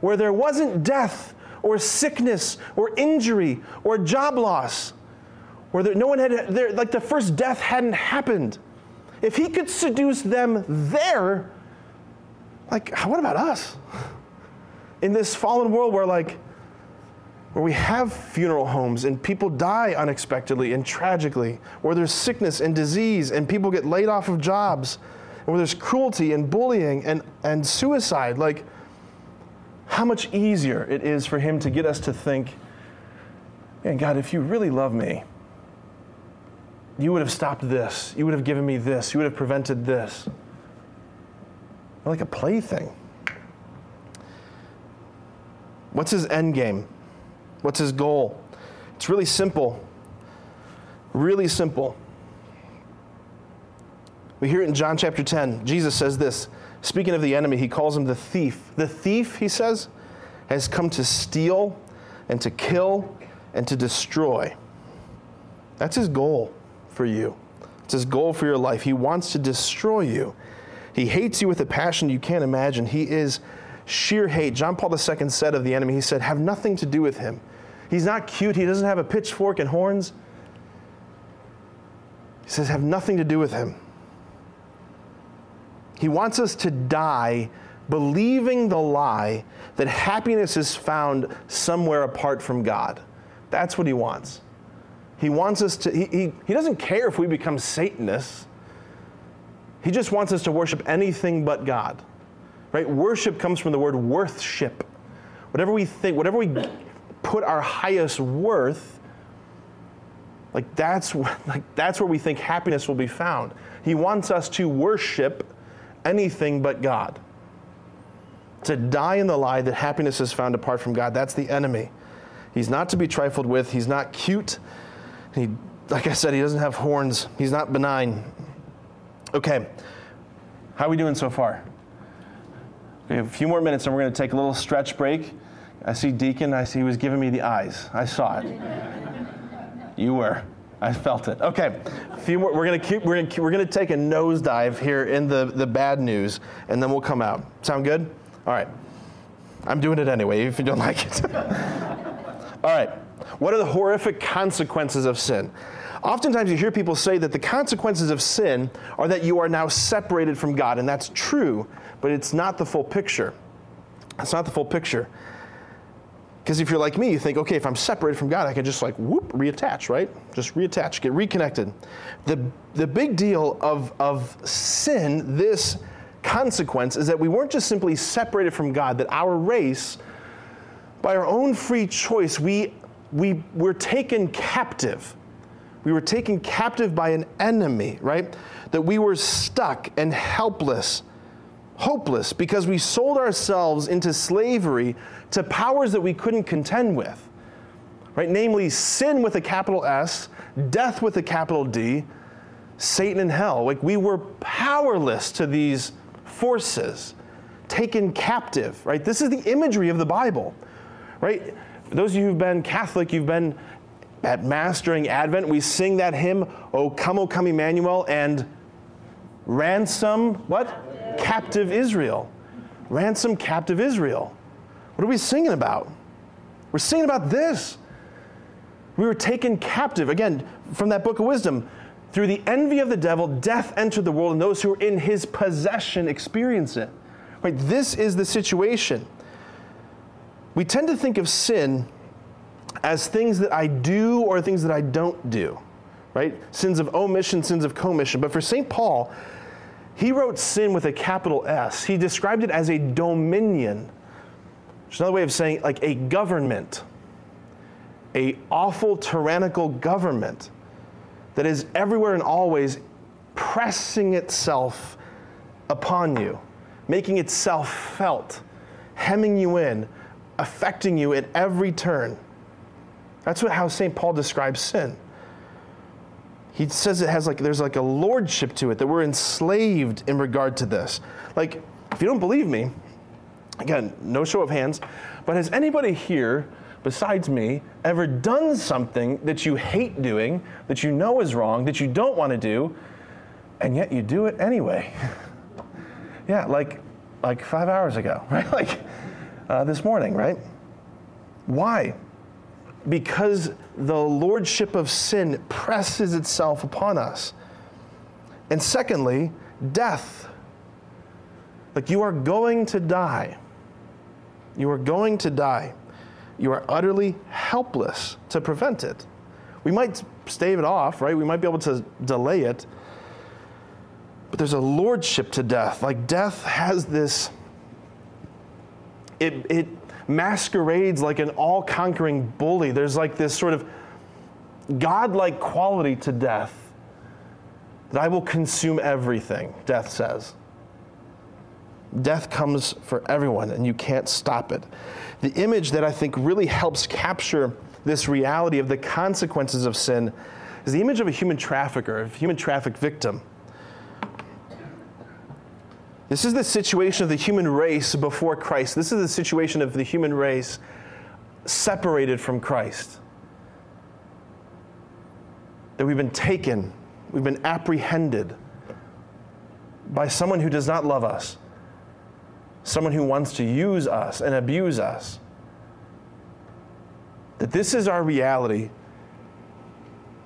where there wasn't death or sickness or injury or job loss, where there, no one had, there, like the first death hadn't happened, if he could seduce them there, like, what about us? In this fallen world where, like, where we have funeral homes and people die unexpectedly and tragically, where there's sickness and disease and people get laid off of jobs, and where there's cruelty and bullying and, and suicide, like, how much easier it is for him to get us to think, man, God, if you really love me, you would have stopped this. You would have given me this. You would have prevented this. Like a plaything. What's his end game? What's his goal? It's really simple. Really simple. We hear it in John chapter 10. Jesus says this. Speaking of the enemy, he calls him the thief. The thief, he says, has come to steal and to kill and to destroy. That's his goal for you. It's his goal for your life. He wants to destroy you. He hates you with a passion you can't imagine. He is sheer hate. John Paul II said of the enemy, he said, have nothing to do with him. He's not cute. He doesn't have a pitchfork and horns. He says, have nothing to do with him. He wants us to die believing the lie that happiness is found somewhere apart from God. That's what he wants. He wants us to, he, he, he doesn't care if we become Satanists. He just wants us to worship anything but God. Right? Worship comes from the word worthship. Whatever we think, whatever we put our highest worth, like that's, like that's where we think happiness will be found. He wants us to worship anything but God. To die in the lie that happiness is found apart from God. That's the enemy. He's not to be trifled with. He's not cute. He, like I said, he doesn't have horns. He's not benign. Okay, how are we doing so far? We have a few more minutes and we're going to take a little stretch break. I see Deacon, I see he was giving me the eyes. I saw it. you were. I felt it. Okay, a few more. We're gonna keep. We're gonna, we're gonna take a nosedive here in the the bad news, and then we'll come out. Sound good? All right. I'm doing it anyway, if you don't like it. All right. What are the horrific consequences of sin? Oftentimes you hear people say that the consequences of sin are that you are now separated from God, and that's true, but it's not the full picture. It's not the full picture. Because if you're like me, you think, okay, if I'm separated from God, I can just like whoop, reattach, right? Just reattach, get reconnected. The, the big deal of, of sin, this consequence, is that we weren't just simply separated from God, that our race, by our own free choice, we, we were taken captive. We were taken captive by an enemy, right? That we were stuck and helpless hopeless because we sold ourselves into slavery to powers that we couldn't contend with. Right? Namely, sin with a capital S, death with a capital D, Satan and hell. Like we were powerless to these forces, taken captive, right? This is the imagery of the Bible, right? Those of you who've been Catholic, you've been at Mass during Advent, we sing that hymn, O come, O come Emmanuel, and ransom, what? Captive Israel. Ransom captive Israel. What are we singing about? We're singing about this. We were taken captive, again, from that book of wisdom. Through the envy of the devil, death entered the world, and those who are in his possession experience it. Right? This is the situation. We tend to think of sin as things that I do or things that I don't do, right? Sins of omission, sins of commission. But for St. Paul, he wrote sin with a capital S. He described it as a dominion, which is another way of saying like a government, a awful tyrannical government that is everywhere and always pressing itself upon you, making itself felt, hemming you in, affecting you at every turn. That's what, how St. Paul describes sin. He says it has like, there's like a lordship to it, that we're enslaved in regard to this. Like, if you don't believe me, again, no show of hands, but has anybody here, besides me, ever done something that you hate doing, that you know is wrong, that you don't want to do, and yet you do it anyway? yeah, like, like five hours ago, right? Like uh, this morning, right? Why? because the lordship of sin presses itself upon us. And secondly, death. Like you are going to die. You are going to die. You are utterly helpless to prevent it. We might stave it off, right? We might be able to delay it. But there's a lordship to death. Like death has this, it, it masquerades like an all conquering bully. There's like this sort of godlike quality to death that I will consume everything, death says. Death comes for everyone, and you can't stop it. The image that I think really helps capture this reality of the consequences of sin is the image of a human trafficker, a human traffic victim. This is the situation of the human race before Christ. This is the situation of the human race separated from Christ. That we've been taken, we've been apprehended by someone who does not love us, someone who wants to use us and abuse us. That this is our reality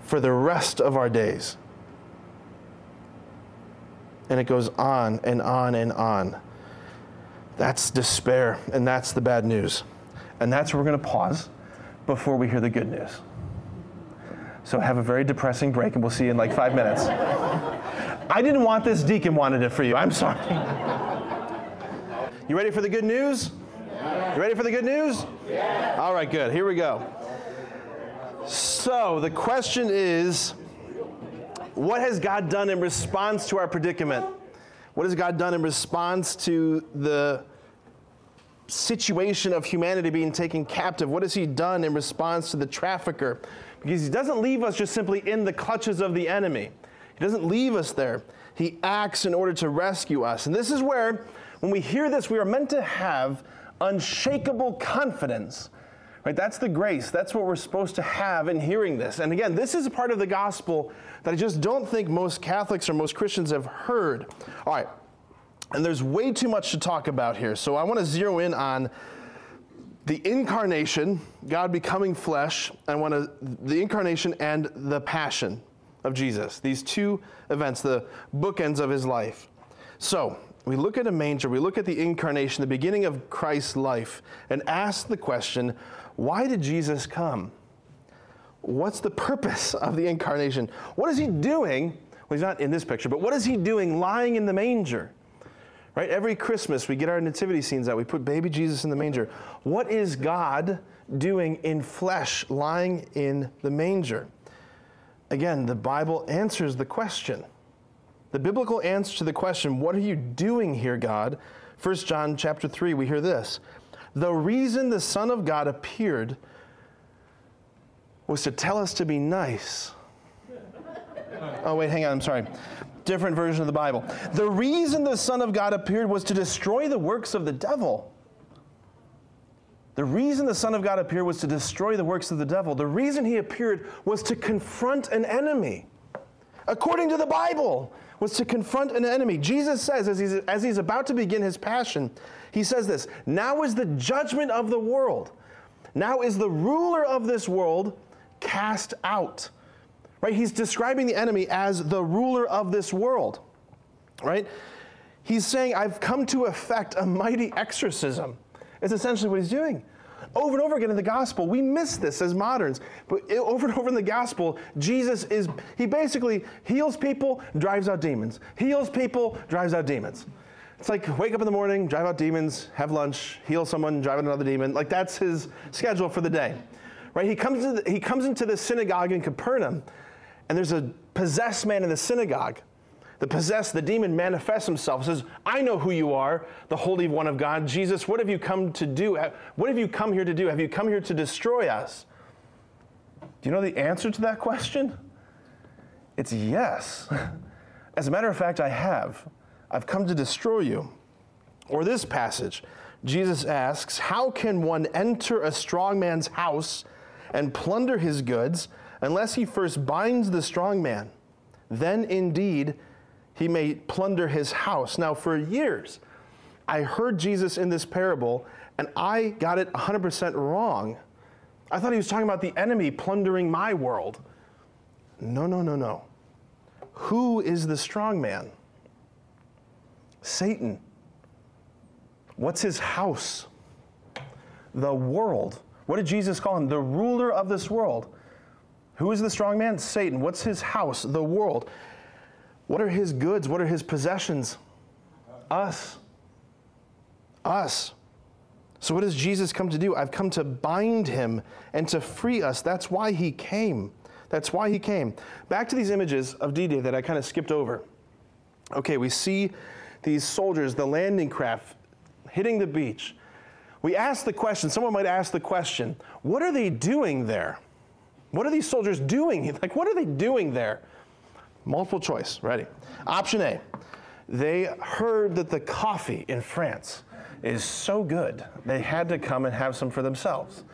for the rest of our days. And it goes on and on and on. That's despair, and that's the bad news. And that's where we're going to pause before we hear the good news. So have a very depressing break, and we'll see you in like five minutes. I didn't want this, Deacon wanted it for you. I'm sorry. You ready for the good news? You ready for the good news? Yeah. All right, good. Here we go. So the question is what has God done in response to our predicament? What has God done in response to the situation of humanity being taken captive? What has He done in response to the trafficker? Because He doesn't leave us just simply in the clutches of the enemy, He doesn't leave us there. He acts in order to rescue us. And this is where, when we hear this, we are meant to have unshakable confidence Right? That's the grace. That's what we're supposed to have in hearing this. And again, this is a part of the gospel that I just don't think most Catholics or most Christians have heard. All right. And there's way too much to talk about here. So I want to zero in on the incarnation, God becoming flesh, I want to the incarnation and the passion of Jesus. These two events, the bookends of his life. So, we look at a manger, we look at the incarnation, the beginning of Christ's life, and ask the question why did Jesus come? What's the purpose of the incarnation? What is he doing? Well, he's not in this picture, but what is he doing lying in the manger? Right? Every Christmas, we get our nativity scenes out. We put baby Jesus in the manger. What is God doing in flesh, lying in the manger? Again, the Bible answers the question. The biblical answer to the question, what are you doing here, God? 1 John chapter 3, we hear this. The reason the Son of God appeared was to tell us to be nice. Oh, wait, hang on, I'm sorry. Different version of the Bible. The reason the Son of God appeared was to destroy the works of the devil. The reason the Son of God appeared was to destroy the works of the devil. The reason he appeared was to confront an enemy. According to the Bible, was to confront an enemy. Jesus says, as he's, as he's about to begin his passion, he says this Now is the judgment of the world. Now is the ruler of this world cast out. Right? He's describing the enemy as the ruler of this world. Right? He's saying, I've come to effect a mighty exorcism. It's essentially what he's doing. Over and over again in the gospel, we miss this as moderns. But over and over in the gospel, Jesus is, he basically heals people, drives out demons. Heals people, drives out demons. It's like wake up in the morning, drive out demons, have lunch, heal someone, drive out another demon. Like that's his schedule for the day. Right? He comes, the, he comes into the synagogue in Capernaum, and there's a possessed man in the synagogue. The possessed, the demon manifests himself, says, I know who you are, the Holy One of God. Jesus, what have you come to do? What have you come here to do? Have you come here to destroy us? Do you know the answer to that question? It's yes. As a matter of fact, I have. I've come to destroy you. Or this passage, Jesus asks, How can one enter a strong man's house and plunder his goods unless he first binds the strong man? Then indeed he may plunder his house. Now, for years, I heard Jesus in this parable and I got it 100% wrong. I thought he was talking about the enemy plundering my world. No, no, no, no. Who is the strong man? Satan. What's his house? The world. What did Jesus call him? The ruler of this world. Who is the strong man? Satan. What's his house? The world. What are his goods? What are his possessions? Us. Us. So, what does Jesus come to do? I've come to bind him and to free us. That's why he came. That's why he came. Back to these images of D Day that I kind of skipped over. Okay, we see these soldiers, the landing craft, hitting the beach. We ask the question, someone might ask the question, what are they doing there? What are these soldiers doing? Like, what are they doing there? Multiple choice. Ready? Option A. They heard that the coffee in France is so good, they had to come and have some for themselves.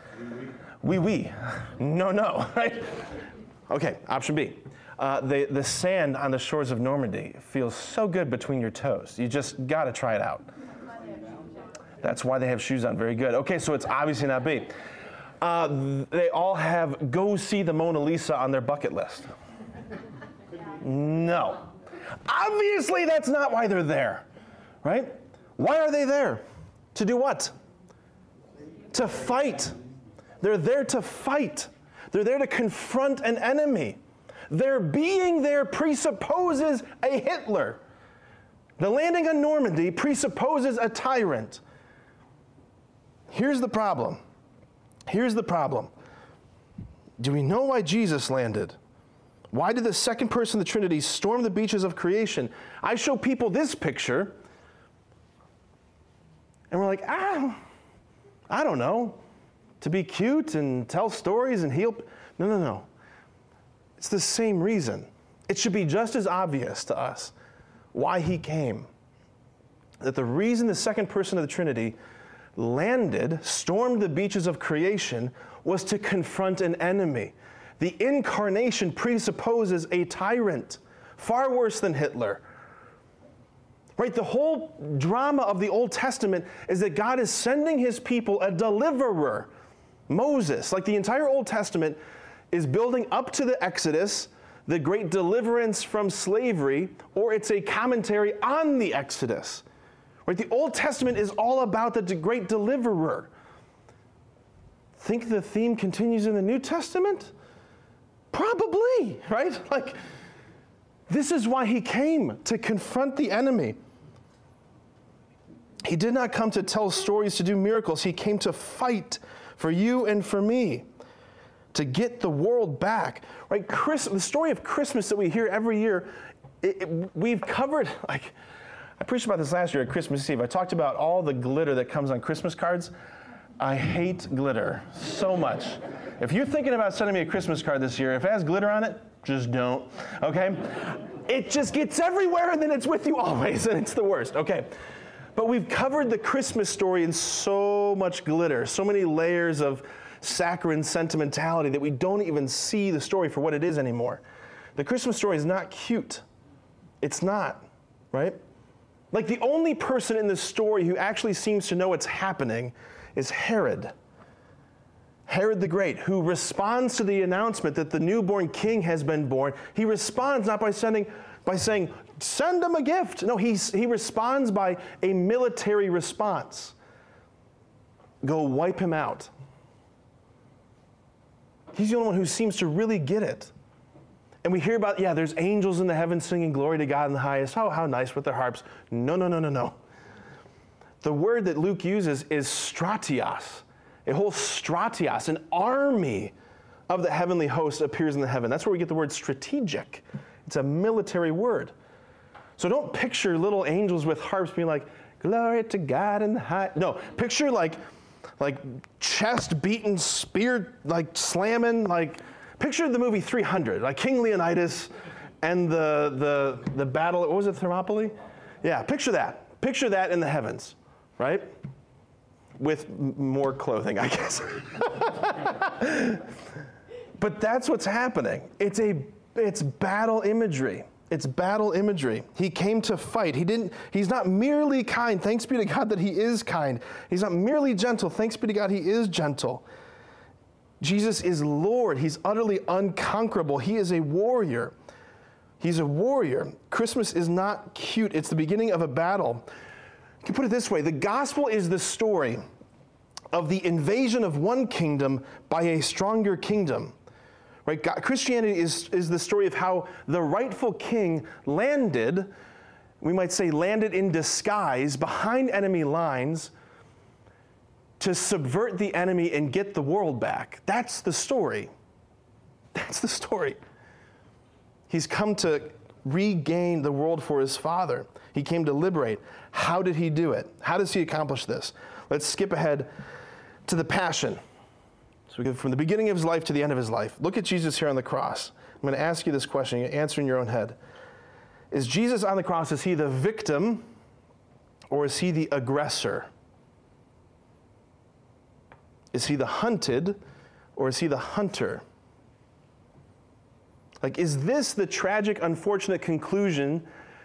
Oui, oui. No, no, right? Okay, option B. Uh, the, the sand on the shores of Normandy feels so good between your toes. You just got to try it out. That's why they have shoes on. Very good. Okay, so it's obviously not B. Uh, they all have go see the Mona Lisa on their bucket list. No. Obviously, that's not why they're there, right? Why are they there? To do what? To fight. They're there to fight. They're there to confront an enemy. Their being there presupposes a Hitler. The landing on Normandy presupposes a tyrant. Here's the problem. Here's the problem. Do we know why Jesus landed? Why did the second person of the Trinity storm the beaches of creation? I show people this picture, and we're like, ah, I don't know. To be cute and tell stories and heal. No, no, no. It's the same reason. It should be just as obvious to us why he came. That the reason the second person of the Trinity landed, stormed the beaches of creation, was to confront an enemy the incarnation presupposes a tyrant, far worse than Hitler. Right? The whole drama of the Old Testament is that God is sending his people a deliverer, Moses. Like the entire Old Testament is building up to the Exodus, the great deliverance from slavery, or it's a commentary on the Exodus. Right? The Old Testament is all about the great deliverer. Think the theme continues in the New Testament? Probably, right? Like, this is why he came to confront the enemy. He did not come to tell stories to do miracles. He came to fight for you and for me, to get the world back. Right? Chris, the story of Christmas that we hear every year, it, it, we've covered, like, I preached about this last year at Christmas Eve. I talked about all the glitter that comes on Christmas cards. I hate glitter so much. If you're thinking about sending me a Christmas card this year, if it has glitter on it, just don't, okay? It just gets everywhere and then it's with you always, and it's the worst, okay? But we've covered the Christmas story in so much glitter, so many layers of saccharine sentimentality that we don't even see the story for what it is anymore. The Christmas story is not cute. It's not, right? Like the only person in this story who actually seems to know what's happening is Herod. Herod the Great, who responds to the announcement that the newborn king has been born. He responds not by sending by saying, send him a gift. No, he, he responds by a military response. go wipe him out. He's the only one who seems to really get it. And we hear about, yeah, there's angels in the heavens singing glory to God in the highest. Oh, how nice with their harps. No, no, no, no, no. The word that Luke uses is stratios, a whole stratios, an army of the heavenly host appears in the heaven. That's where we get the word strategic. It's a military word. So don't picture little angels with harps being like, glory to God in the high. No, picture like, like chest beaten, spear like slamming, like picture the movie 300, like King Leonidas and the, the, the battle, what was it, Thermopylae? Yeah, picture that. Picture that in the heavens, right? With more clothing, I guess. but that's what's happening. It's a it's battle imagery. It's battle imagery. He came to fight. He didn't he's not merely kind. Thanks be to God that he is kind. He's not merely gentle. Thanks be to God he is gentle. Jesus is Lord. He's utterly unconquerable. He is a warrior. He's a warrior. Christmas is not cute. It's the beginning of a battle. You can put it this way, the gospel is the story of the invasion of one kingdom by a stronger kingdom. Right? God, Christianity is, is the story of how the rightful king landed, we might say, landed in disguise behind enemy lines to subvert the enemy and get the world back. That's the story. That's the story. He's come to regain the world for his father. He came to liberate. How did he do it? How does he accomplish this? Let's skip ahead to the passion. So from the beginning of his life to the end of his life. Look at Jesus here on the cross. I'm going to ask you this question. You answer in your own head. Is Jesus on the cross, is he the victim or is he the aggressor? Is he the hunted or is he the hunter? Like, is this the tragic, unfortunate conclusion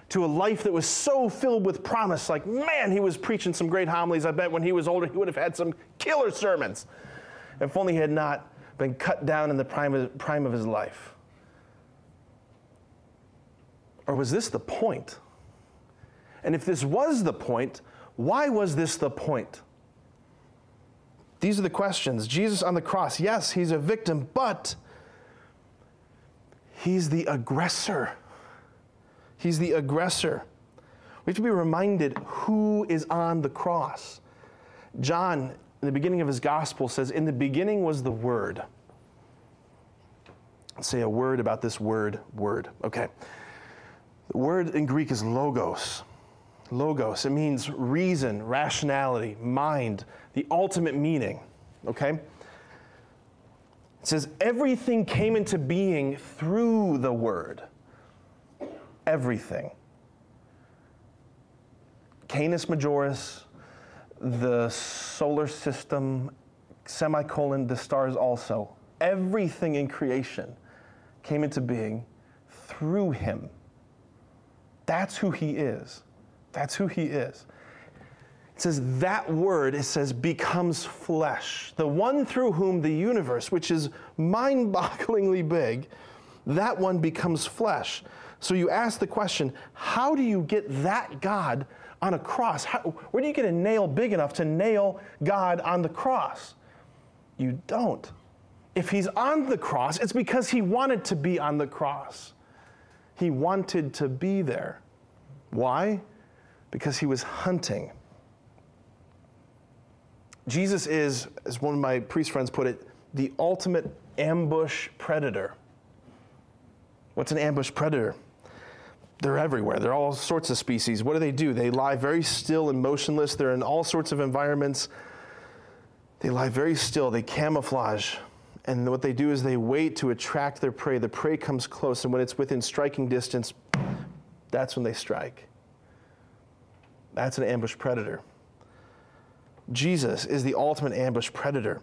to a life that was so filled with promise? Like, man, he was preaching some great homilies. I bet when he was older, he would have had some killer sermons. If only he had not been cut down in the prime of, prime of his life. Or was this the point? And if this was the point, why was this the point? These are the questions. Jesus on the cross, yes, he's a victim, but he's the aggressor. He's the aggressor. We have to be reminded who is on the cross. John, in the beginning of his gospel, says, In the beginning was the Word. Let's say a word about this word, word. Okay. The word in Greek is logos. Logos. It means reason, rationality, mind, the ultimate meaning. Okay? It says everything came into being through the word. Everything. Canis Majoris, the solar system, semicolon, the stars also. Everything in creation came into being through him. That's who he is. That's who he is. It says that word, it says, becomes flesh. The one through whom the universe, which is mind bogglingly big, that one becomes flesh. So you ask the question how do you get that God on a cross? How, where do you get a nail big enough to nail God on the cross? You don't. If he's on the cross, it's because he wanted to be on the cross. He wanted to be there. Why? Because he was hunting. Jesus is, as one of my priest friends put it, the ultimate ambush predator. What's an ambush predator? They're everywhere. They're all sorts of species. What do they do? They lie very still and motionless. They're in all sorts of environments. They lie very still. They camouflage. And what they do is they wait to attract their prey. The prey comes close, and when it's within striking distance, that's when they strike. That's an ambush predator. Jesus is the ultimate ambush predator.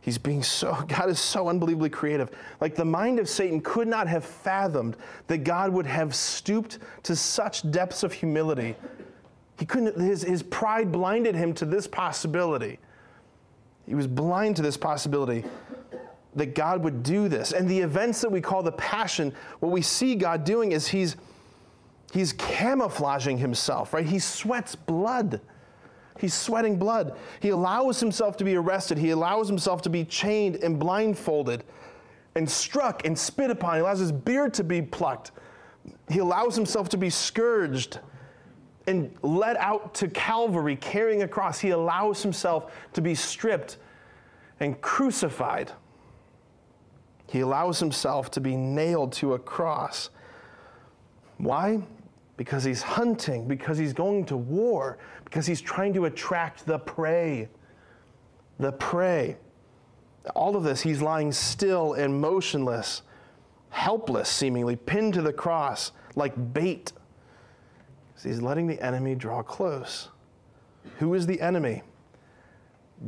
He's being so, God is so unbelievably creative. Like the mind of Satan could not have fathomed that God would have stooped to such depths of humility. He couldn't, his, his pride blinded him to this possibility. He was blind to this possibility that God would do this. And the events that we call the passion, what we see God doing is he's, he's camouflaging himself, right? He sweats blood He's sweating blood. He allows himself to be arrested. He allows himself to be chained and blindfolded and struck and spit upon. He allows his beard to be plucked. He allows himself to be scourged and led out to Calvary carrying a cross. He allows himself to be stripped and crucified. He allows himself to be nailed to a cross. Why? Because he's hunting, because he's going to war, because he's trying to attract the prey. The prey. All of this, he's lying still and motionless, helpless, seemingly, pinned to the cross like bait. He's letting the enemy draw close. Who is the enemy?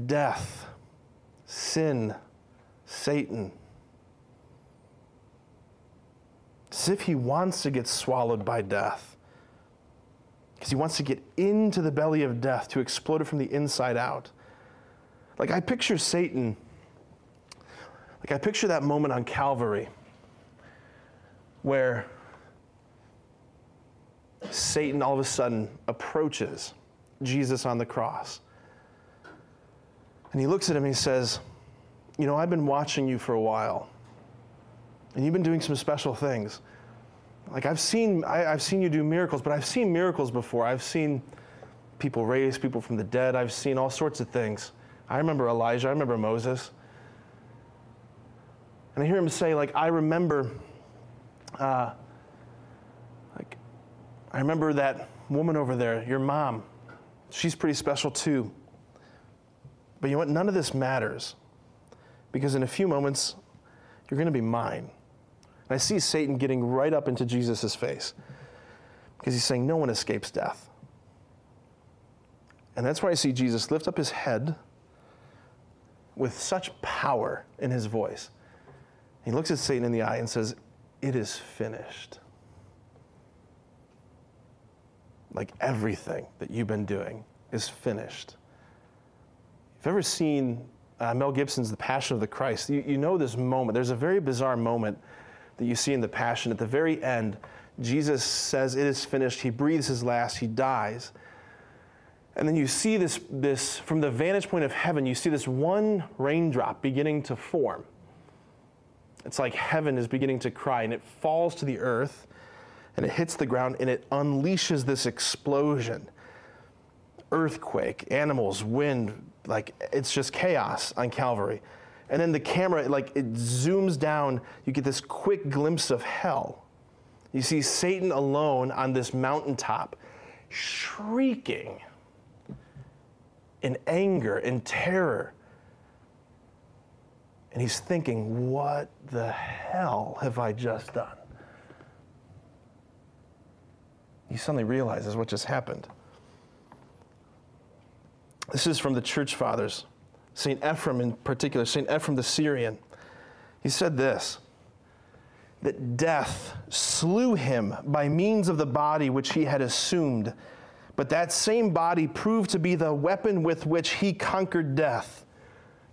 Death, sin, Satan. As if he wants to get swallowed by death. Because he wants to get into the belly of death to explode it from the inside out. Like I picture Satan like, I picture that moment on Calvary where Satan all of a sudden approaches Jesus on the cross. And he looks at him and he says, You know, I've been watching you for a while, and you've been doing some special things. Like, I've seen, I, have seen you do miracles, but I've seen miracles before. I've seen people raise people from the dead, I've seen all sorts of things. I remember Elijah, I remember Moses. And I hear him say, like, I remember, uh, like, I remember that woman over there, your mom. She's pretty special too. But you know what? None of this matters because in a few moments, you're going to be mine. I see Satan getting right up into Jesus' face because he's saying, No one escapes death. And that's why I see Jesus lift up his head with such power in his voice. He looks at Satan in the eye and says, It is finished. Like everything that you've been doing is finished. If you've ever seen uh, Mel Gibson's The Passion of the Christ, you, you know this moment. There's a very bizarre moment that you see in The Passion. At the very end, Jesus says, It is finished. He breathes his last, he dies. And then you see this, this, from the vantage point of heaven, you see this one raindrop beginning to form. It's like heaven is beginning to cry, and it falls to the earth, and it hits the ground, and it unleashes this explosion earthquake, animals, wind, like it's just chaos on Calvary. And then the camera, like it zooms down, you get this quick glimpse of hell. You see Satan alone on this mountaintop, shrieking in anger and terror and he's thinking, what the hell have I just done? He suddenly realizes what just happened. This is from the church fathers, St. Ephrem in particular, St. Ephrem the Syrian. He said this that death slew him by means of the body which he had assumed, but that same body proved to be the weapon with which he conquered death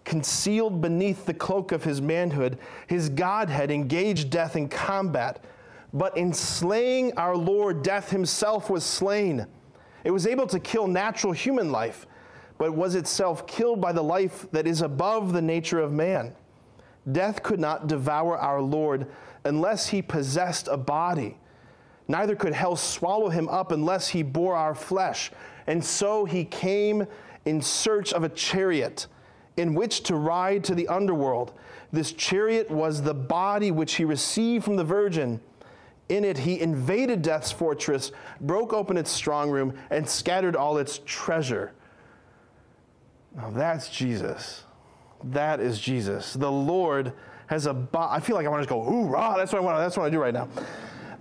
concealed beneath the cloak of his manhood, his Godhead engaged death in combat. But in slaying our Lord, death himself was slain. It was able to kill natural human life, but was itself killed by the life that is above the nature of man. Death could not devour our Lord unless he possessed a body. Neither could hell swallow him up unless he bore our flesh. And so he came in search of a chariot in which to ride to the underworld. This chariot was the body which he received from the virgin. In it, he invaded death's fortress, broke open its strong room, and scattered all its treasure. Now that's Jesus. That is Jesus. The Lord has abolished. I feel like I want to go, hoorah! That's what I want. That's what I do right now.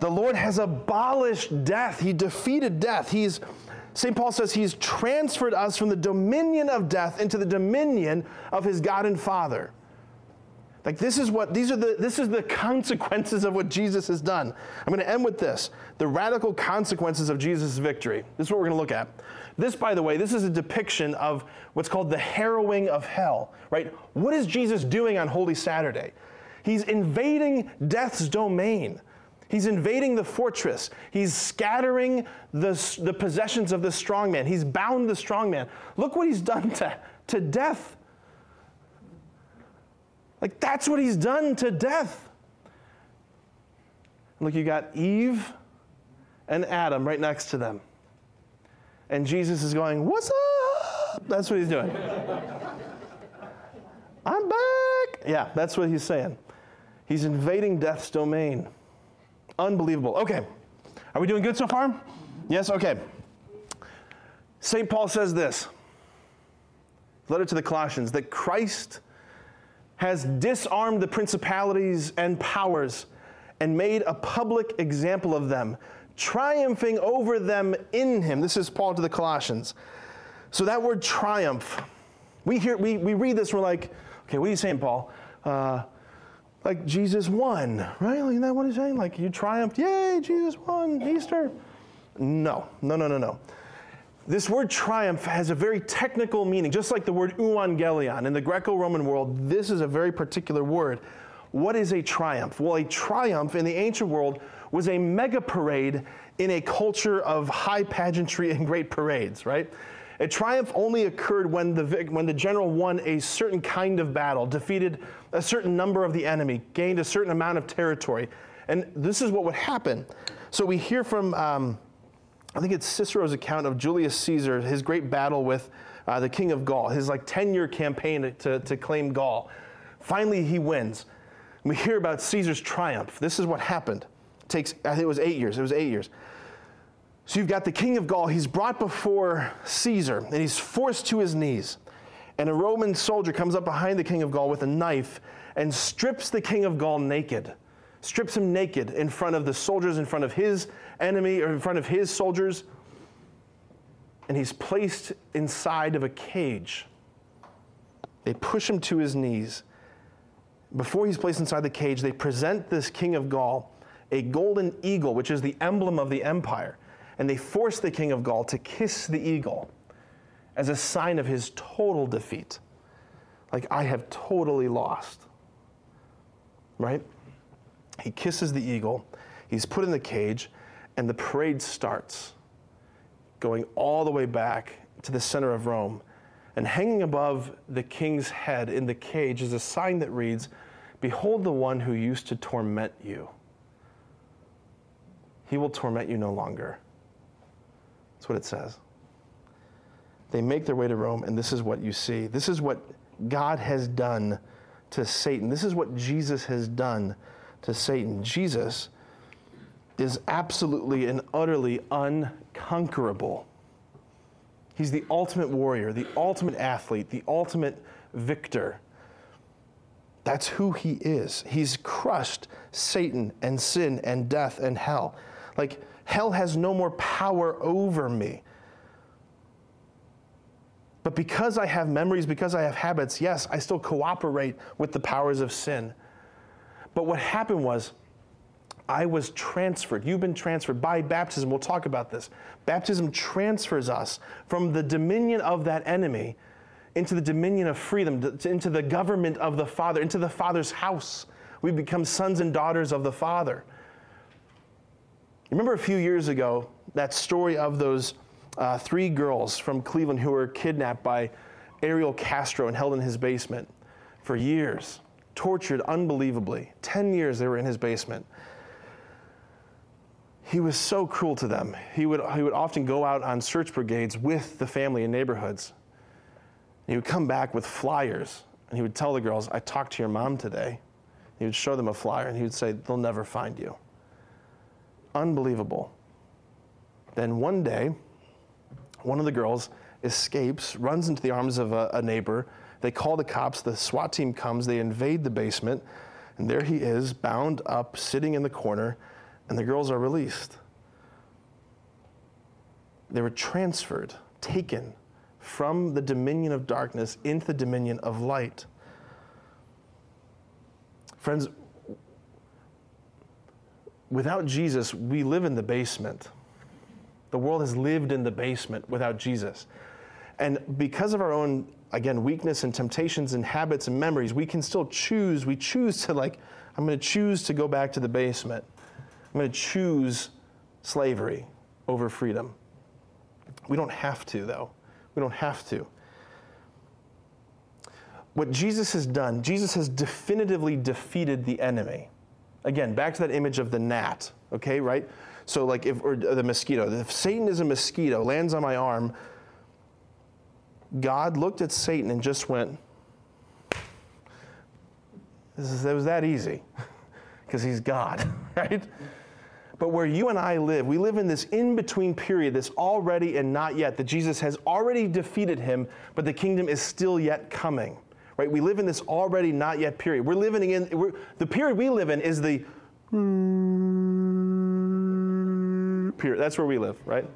The Lord has abolished death. He defeated death. He's St. Paul says he's transferred us from the dominion of death into the dominion of his God and Father. Like this is what these are the this is the consequences of what Jesus has done. I'm going to end with this. The radical consequences of Jesus' victory. This is what we're going to look at. This, by the way, this is a depiction of what's called the harrowing of hell, right? What is Jesus doing on Holy Saturday? He's invading death's domain. He's invading the fortress. He's scattering the, the possessions of the strong man. He's bound the strong man. Look what he's done to, to death. Like, that's what he's done to death. Look, you got Eve and Adam right next to them. And Jesus is going, What's up? That's what he's doing. I'm back. Yeah, that's what he's saying. He's invading death's domain. Unbelievable. Okay. Are we doing good so far? Yes? Okay. St. Paul says this letter to the Colossians that Christ has disarmed the principalities and powers and made a public example of them, triumphing over them in him. This is Paul to the Colossians. So that word triumph, we hear we, we read this, we're like, okay, what are you saying, Paul? Uh, like Jesus won, right? Like, isn't that what he's saying? Like you triumphed, yay, Jesus won, Easter. No, no, no, no, no. This word triumph has a very technical meaning, just like the word euangelion. In the Greco Roman world, this is a very particular word. What is a triumph? Well, a triumph in the ancient world was a mega parade in a culture of high pageantry and great parades, right? A triumph only occurred when the, when the general won a certain kind of battle, defeated a certain number of the enemy, gained a certain amount of territory. And this is what would happen. So we hear from, um, I think it's Cicero's account of Julius Caesar, his great battle with uh, the king of Gaul, his like 10 year campaign to, to claim Gaul. Finally, he wins. We hear about Caesar's triumph. This is what happened. Takes, I think it was eight years. It was eight years. So you've got the king of Gaul. He's brought before Caesar and he's forced to his knees. And a Roman soldier comes up behind the king of Gaul with a knife and strips the king of Gaul naked. Strips him naked in front of the soldiers, in front of his enemy, or in front of his soldiers. And he's placed inside of a cage. They push him to his knees. Before he's placed inside the cage, they present this king of Gaul a golden eagle, which is the emblem of the empire and they forced the king of Gaul to kiss the eagle as a sign of his total defeat. Like, I have totally lost. Right? He kisses the eagle, he's put in the cage, and the parade starts, going all the way back to the center of Rome. And hanging above the king's head in the cage is a sign that reads, Behold the one who used to torment you. He will torment you no longer. That's what it says. They make their way to Rome, and this is what you see. This is what God has done to Satan. This is what Jesus has done to Satan. Jesus is absolutely and utterly unconquerable. He's the ultimate warrior, the ultimate athlete, the ultimate victor. That's who he is. He's crushed Satan and sin and death and hell. Like, hell has no more power over me. But because I have memories, because I have habits, yes, I still cooperate with the powers of sin. But what happened was, I was transferred. You've been transferred by baptism. We'll talk about this. Baptism transfers us from the dominion of that enemy into the dominion of freedom, into the government of the Father, into the Father's house. We become sons and daughters of the Father. Remember a few years ago that story of those uh, three girls from Cleveland who were kidnapped by Ariel Castro and held in his basement for years, tortured unbelievably. 10 years they were in his basement. He was so cruel to them. He would, he would often go out on search brigades with the family in neighborhoods. He would come back with flyers and he would tell the girls, I talked to your mom today. He would show them a flyer and he would say, They'll never find you. Unbelievable. Then one day, one of the girls escapes, runs into the arms of a, a, neighbor. They call the cops. The SWAT team comes. They invade the basement. And there he is, bound up, sitting in the corner. And the girls are released. They were transferred, taken from the dominion of darkness into the dominion of light. Friends, without Jesus, we live in the basement. The world has lived in the basement without Jesus. And because of our own, again, weakness and temptations and habits and memories, we can still choose. We choose to, like, I'm going to choose to go back to the basement. I'm going to choose slavery over freedom. We don't have to, though. We don't have to. What Jesus has done, Jesus has definitively defeated the enemy. Again, back to that image of the gnat, okay, right? So, like, if, or the mosquito, if Satan is a mosquito, lands on my arm, God looked at Satan and just went, it was that easy because he's God, right? But where you and I live, we live in this in between period, this already and not yet, that Jesus has already defeated him, but the kingdom is still yet coming, right? We live in this already not yet period. We're living in, we're, the period we live in is the period. That's where we live, right?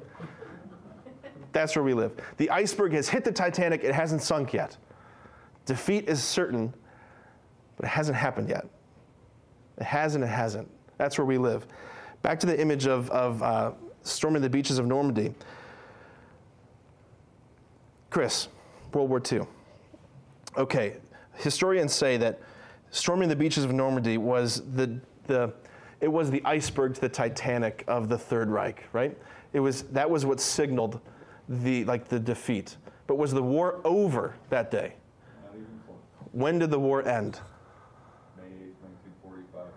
That's where we live. The iceberg has hit the Titanic, it hasn't sunk yet. Defeat is certain, but it hasn't happened yet. It hasn't, it hasn't. That's where we live. Back to the image of, of uh, storming the beaches of Normandy. Chris, World War II. Okay, historians say that storming the beaches of Normandy was the, the, it was the iceberg to the Titanic of the Third Reich, right? It was, that was what signaled the, like the defeat. But was the war over that day? Not even close. When did the war end? May 8th, 1945,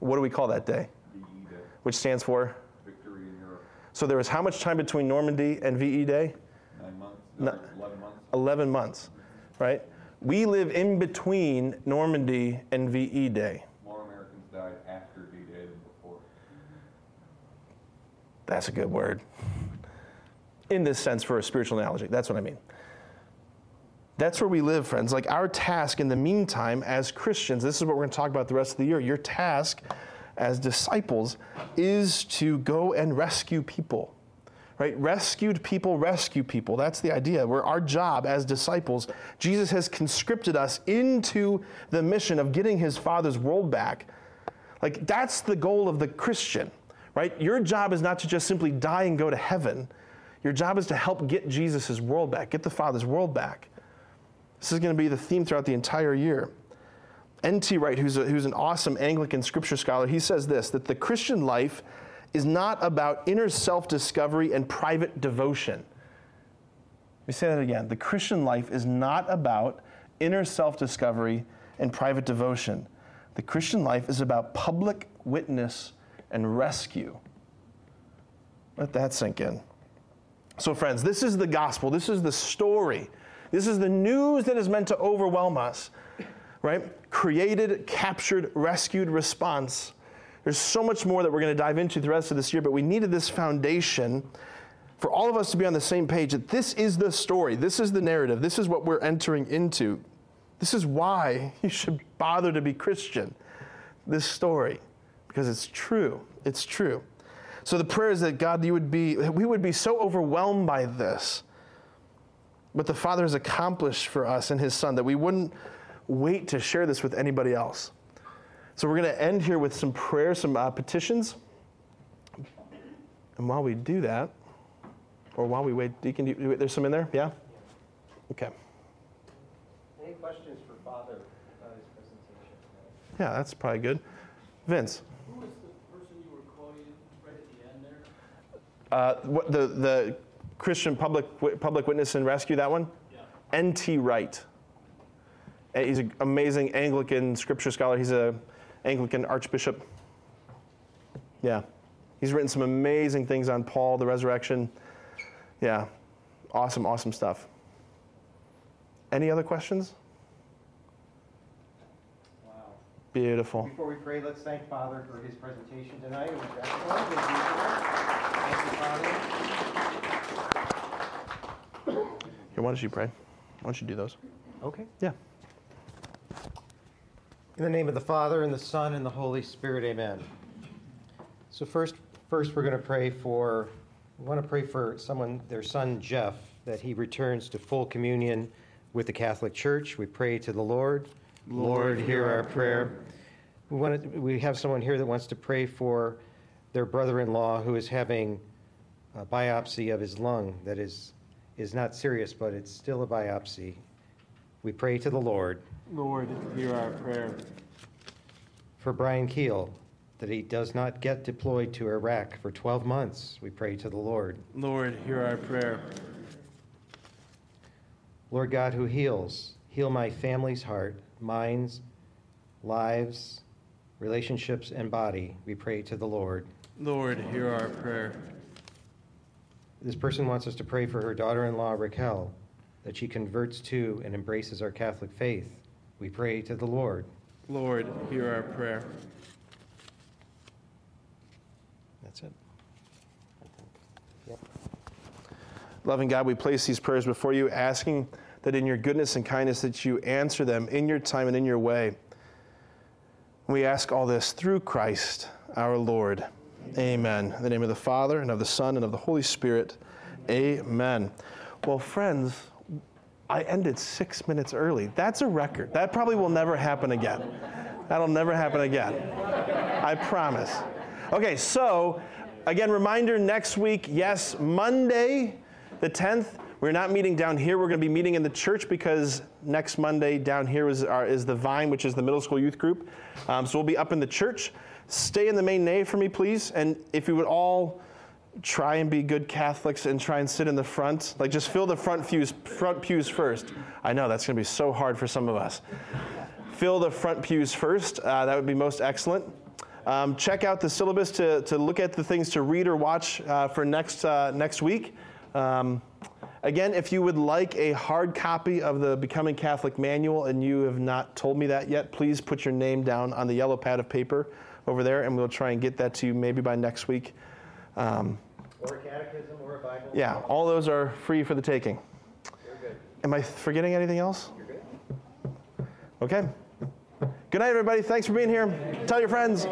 What do we call that day? VE Day, Which stands for? victory in Europe. So there was how much time between Normandy and VE Day? Nine months, No. no, 11 months. 11 months, right? We live in between Normandy and VE Day. More Americans died after D-Day than before. That's a good word. In this sense, for a spiritual analogy, that's what I mean. That's where we live, friends. Like our task in the meantime, as Christians, this is what we're going to talk about the rest of the year. Your task as disciples is to go and rescue people. Right? Rescued people rescue people. That's the idea. Where our job as disciples, Jesus has conscripted us into the mission of getting his Father's world back. Like that's the goal of the Christian, right? Your job is not to just simply die and go to heaven. Your job is to help get Jesus' world back, get the Father's world back. This is going to be the theme throughout the entire year. N.T. Wright, who's, a, who's an awesome Anglican scripture scholar, he says this that the Christian life is not about inner self discovery and private devotion. Let me say that again. The Christian life is not about inner self discovery and private devotion. The Christian life is about public witness and rescue. Let that sink in. So, friends, this is the gospel. This is the story. This is the news that is meant to overwhelm us, right? Created, captured, rescued response. There's so much more that we're going to dive into the rest of this year, but we needed this foundation for all of us to be on the same page that this is the story, this is the narrative, this is what we're entering into. This is why you should bother to be Christian, this story, because it's true. It's true. So the prayer is that God, you would be, we would be so overwhelmed by this, what the Father has accomplished for us and His Son, that we wouldn't wait to share this with anybody else. So we're going to end here with some prayers, some uh, petitions. And while we do that, or while we wait, Deacon, do you, there's some in there? Yeah? Okay. Any questions for Father about his presentation? Yeah, that's probably good. Vince. Who was the person you were quoting right at the end there? Uh, what, the, the Christian public, public witness and rescue, that one? Yeah. N.T. Wright. He's an amazing Anglican scripture scholar. He's a Anglican archbishop. Yeah. He's written some amazing things on Paul, the resurrection. Yeah. Awesome, awesome stuff. Any other questions? Wow. Beautiful. Before we pray, let's thank Father for his presentation tonight. It was excellent. Thank you, Father. Here, why don't you pray? Why don't you do those? Okay. Yeah. In the name of the Father, and the Son, and the Holy Spirit, amen. So first, first we're going to pray for, we want to pray for someone, their son Jeff, that he returns to full communion with the Catholic Church. We pray to the Lord. Lord, hear our prayer. We, want to, we have someone here that wants to pray for their brother-in-law who is having a biopsy of his lung that is, is not serious, but it's still a biopsy. We pray to the Lord Lord, hear our prayer. for Brian Keel, that he does not get deployed to Iraq for 12 months. We pray to the Lord. Lord, hear our prayer. Lord God, who heals, heal my family's heart, minds, lives, relationships, and body. We pray to the Lord. Lord, hear our prayer. This person wants us to pray for her daughter in law, Raquel, that she converts to and embraces our Catholic faith. We pray to the Lord. Lord, hear our prayer. That's it. Loving God, we place these prayers before you, asking that in your goodness and kindness that you answer them in your time and in your way. We ask all this through Christ our Lord. Amen. In the name of the Father, and of the Son, and of the Holy Spirit. Amen. Well, friends, I ended six minutes early. That's a record. That probably will never happen again. That'll never happen again. I promise. Okay, so again, reminder next week, yes, Monday, the 10th, we're not meeting down here. We're going to be meeting in the church because next Monday down here is, our, is the Vine, which is the middle school youth group. Um, so we'll be up in the church. Stay in the main nave for me, please. And if you would all try and be good Catholics and try and sit in the front, like just fill the front pews, front pews first. I know that's going to be so hard for some of us. Fill the front pews first. Uh, that would be most excellent. Um, check out the syllabus to, to look at the things to read or watch uh, for next, uh, next week. Um, again, if you would like a hard copy of the Becoming Catholic Manual and you have not told me that yet, please put your name down on the yellow pad of paper over there and we'll try and get that to you maybe by next week. Um, Or a catechism or a Bible. yeah, all those are free for the taking. Am I forgetting anything else? You're good. Okay. Good night, everybody. Thanks for being here. Tell your friends.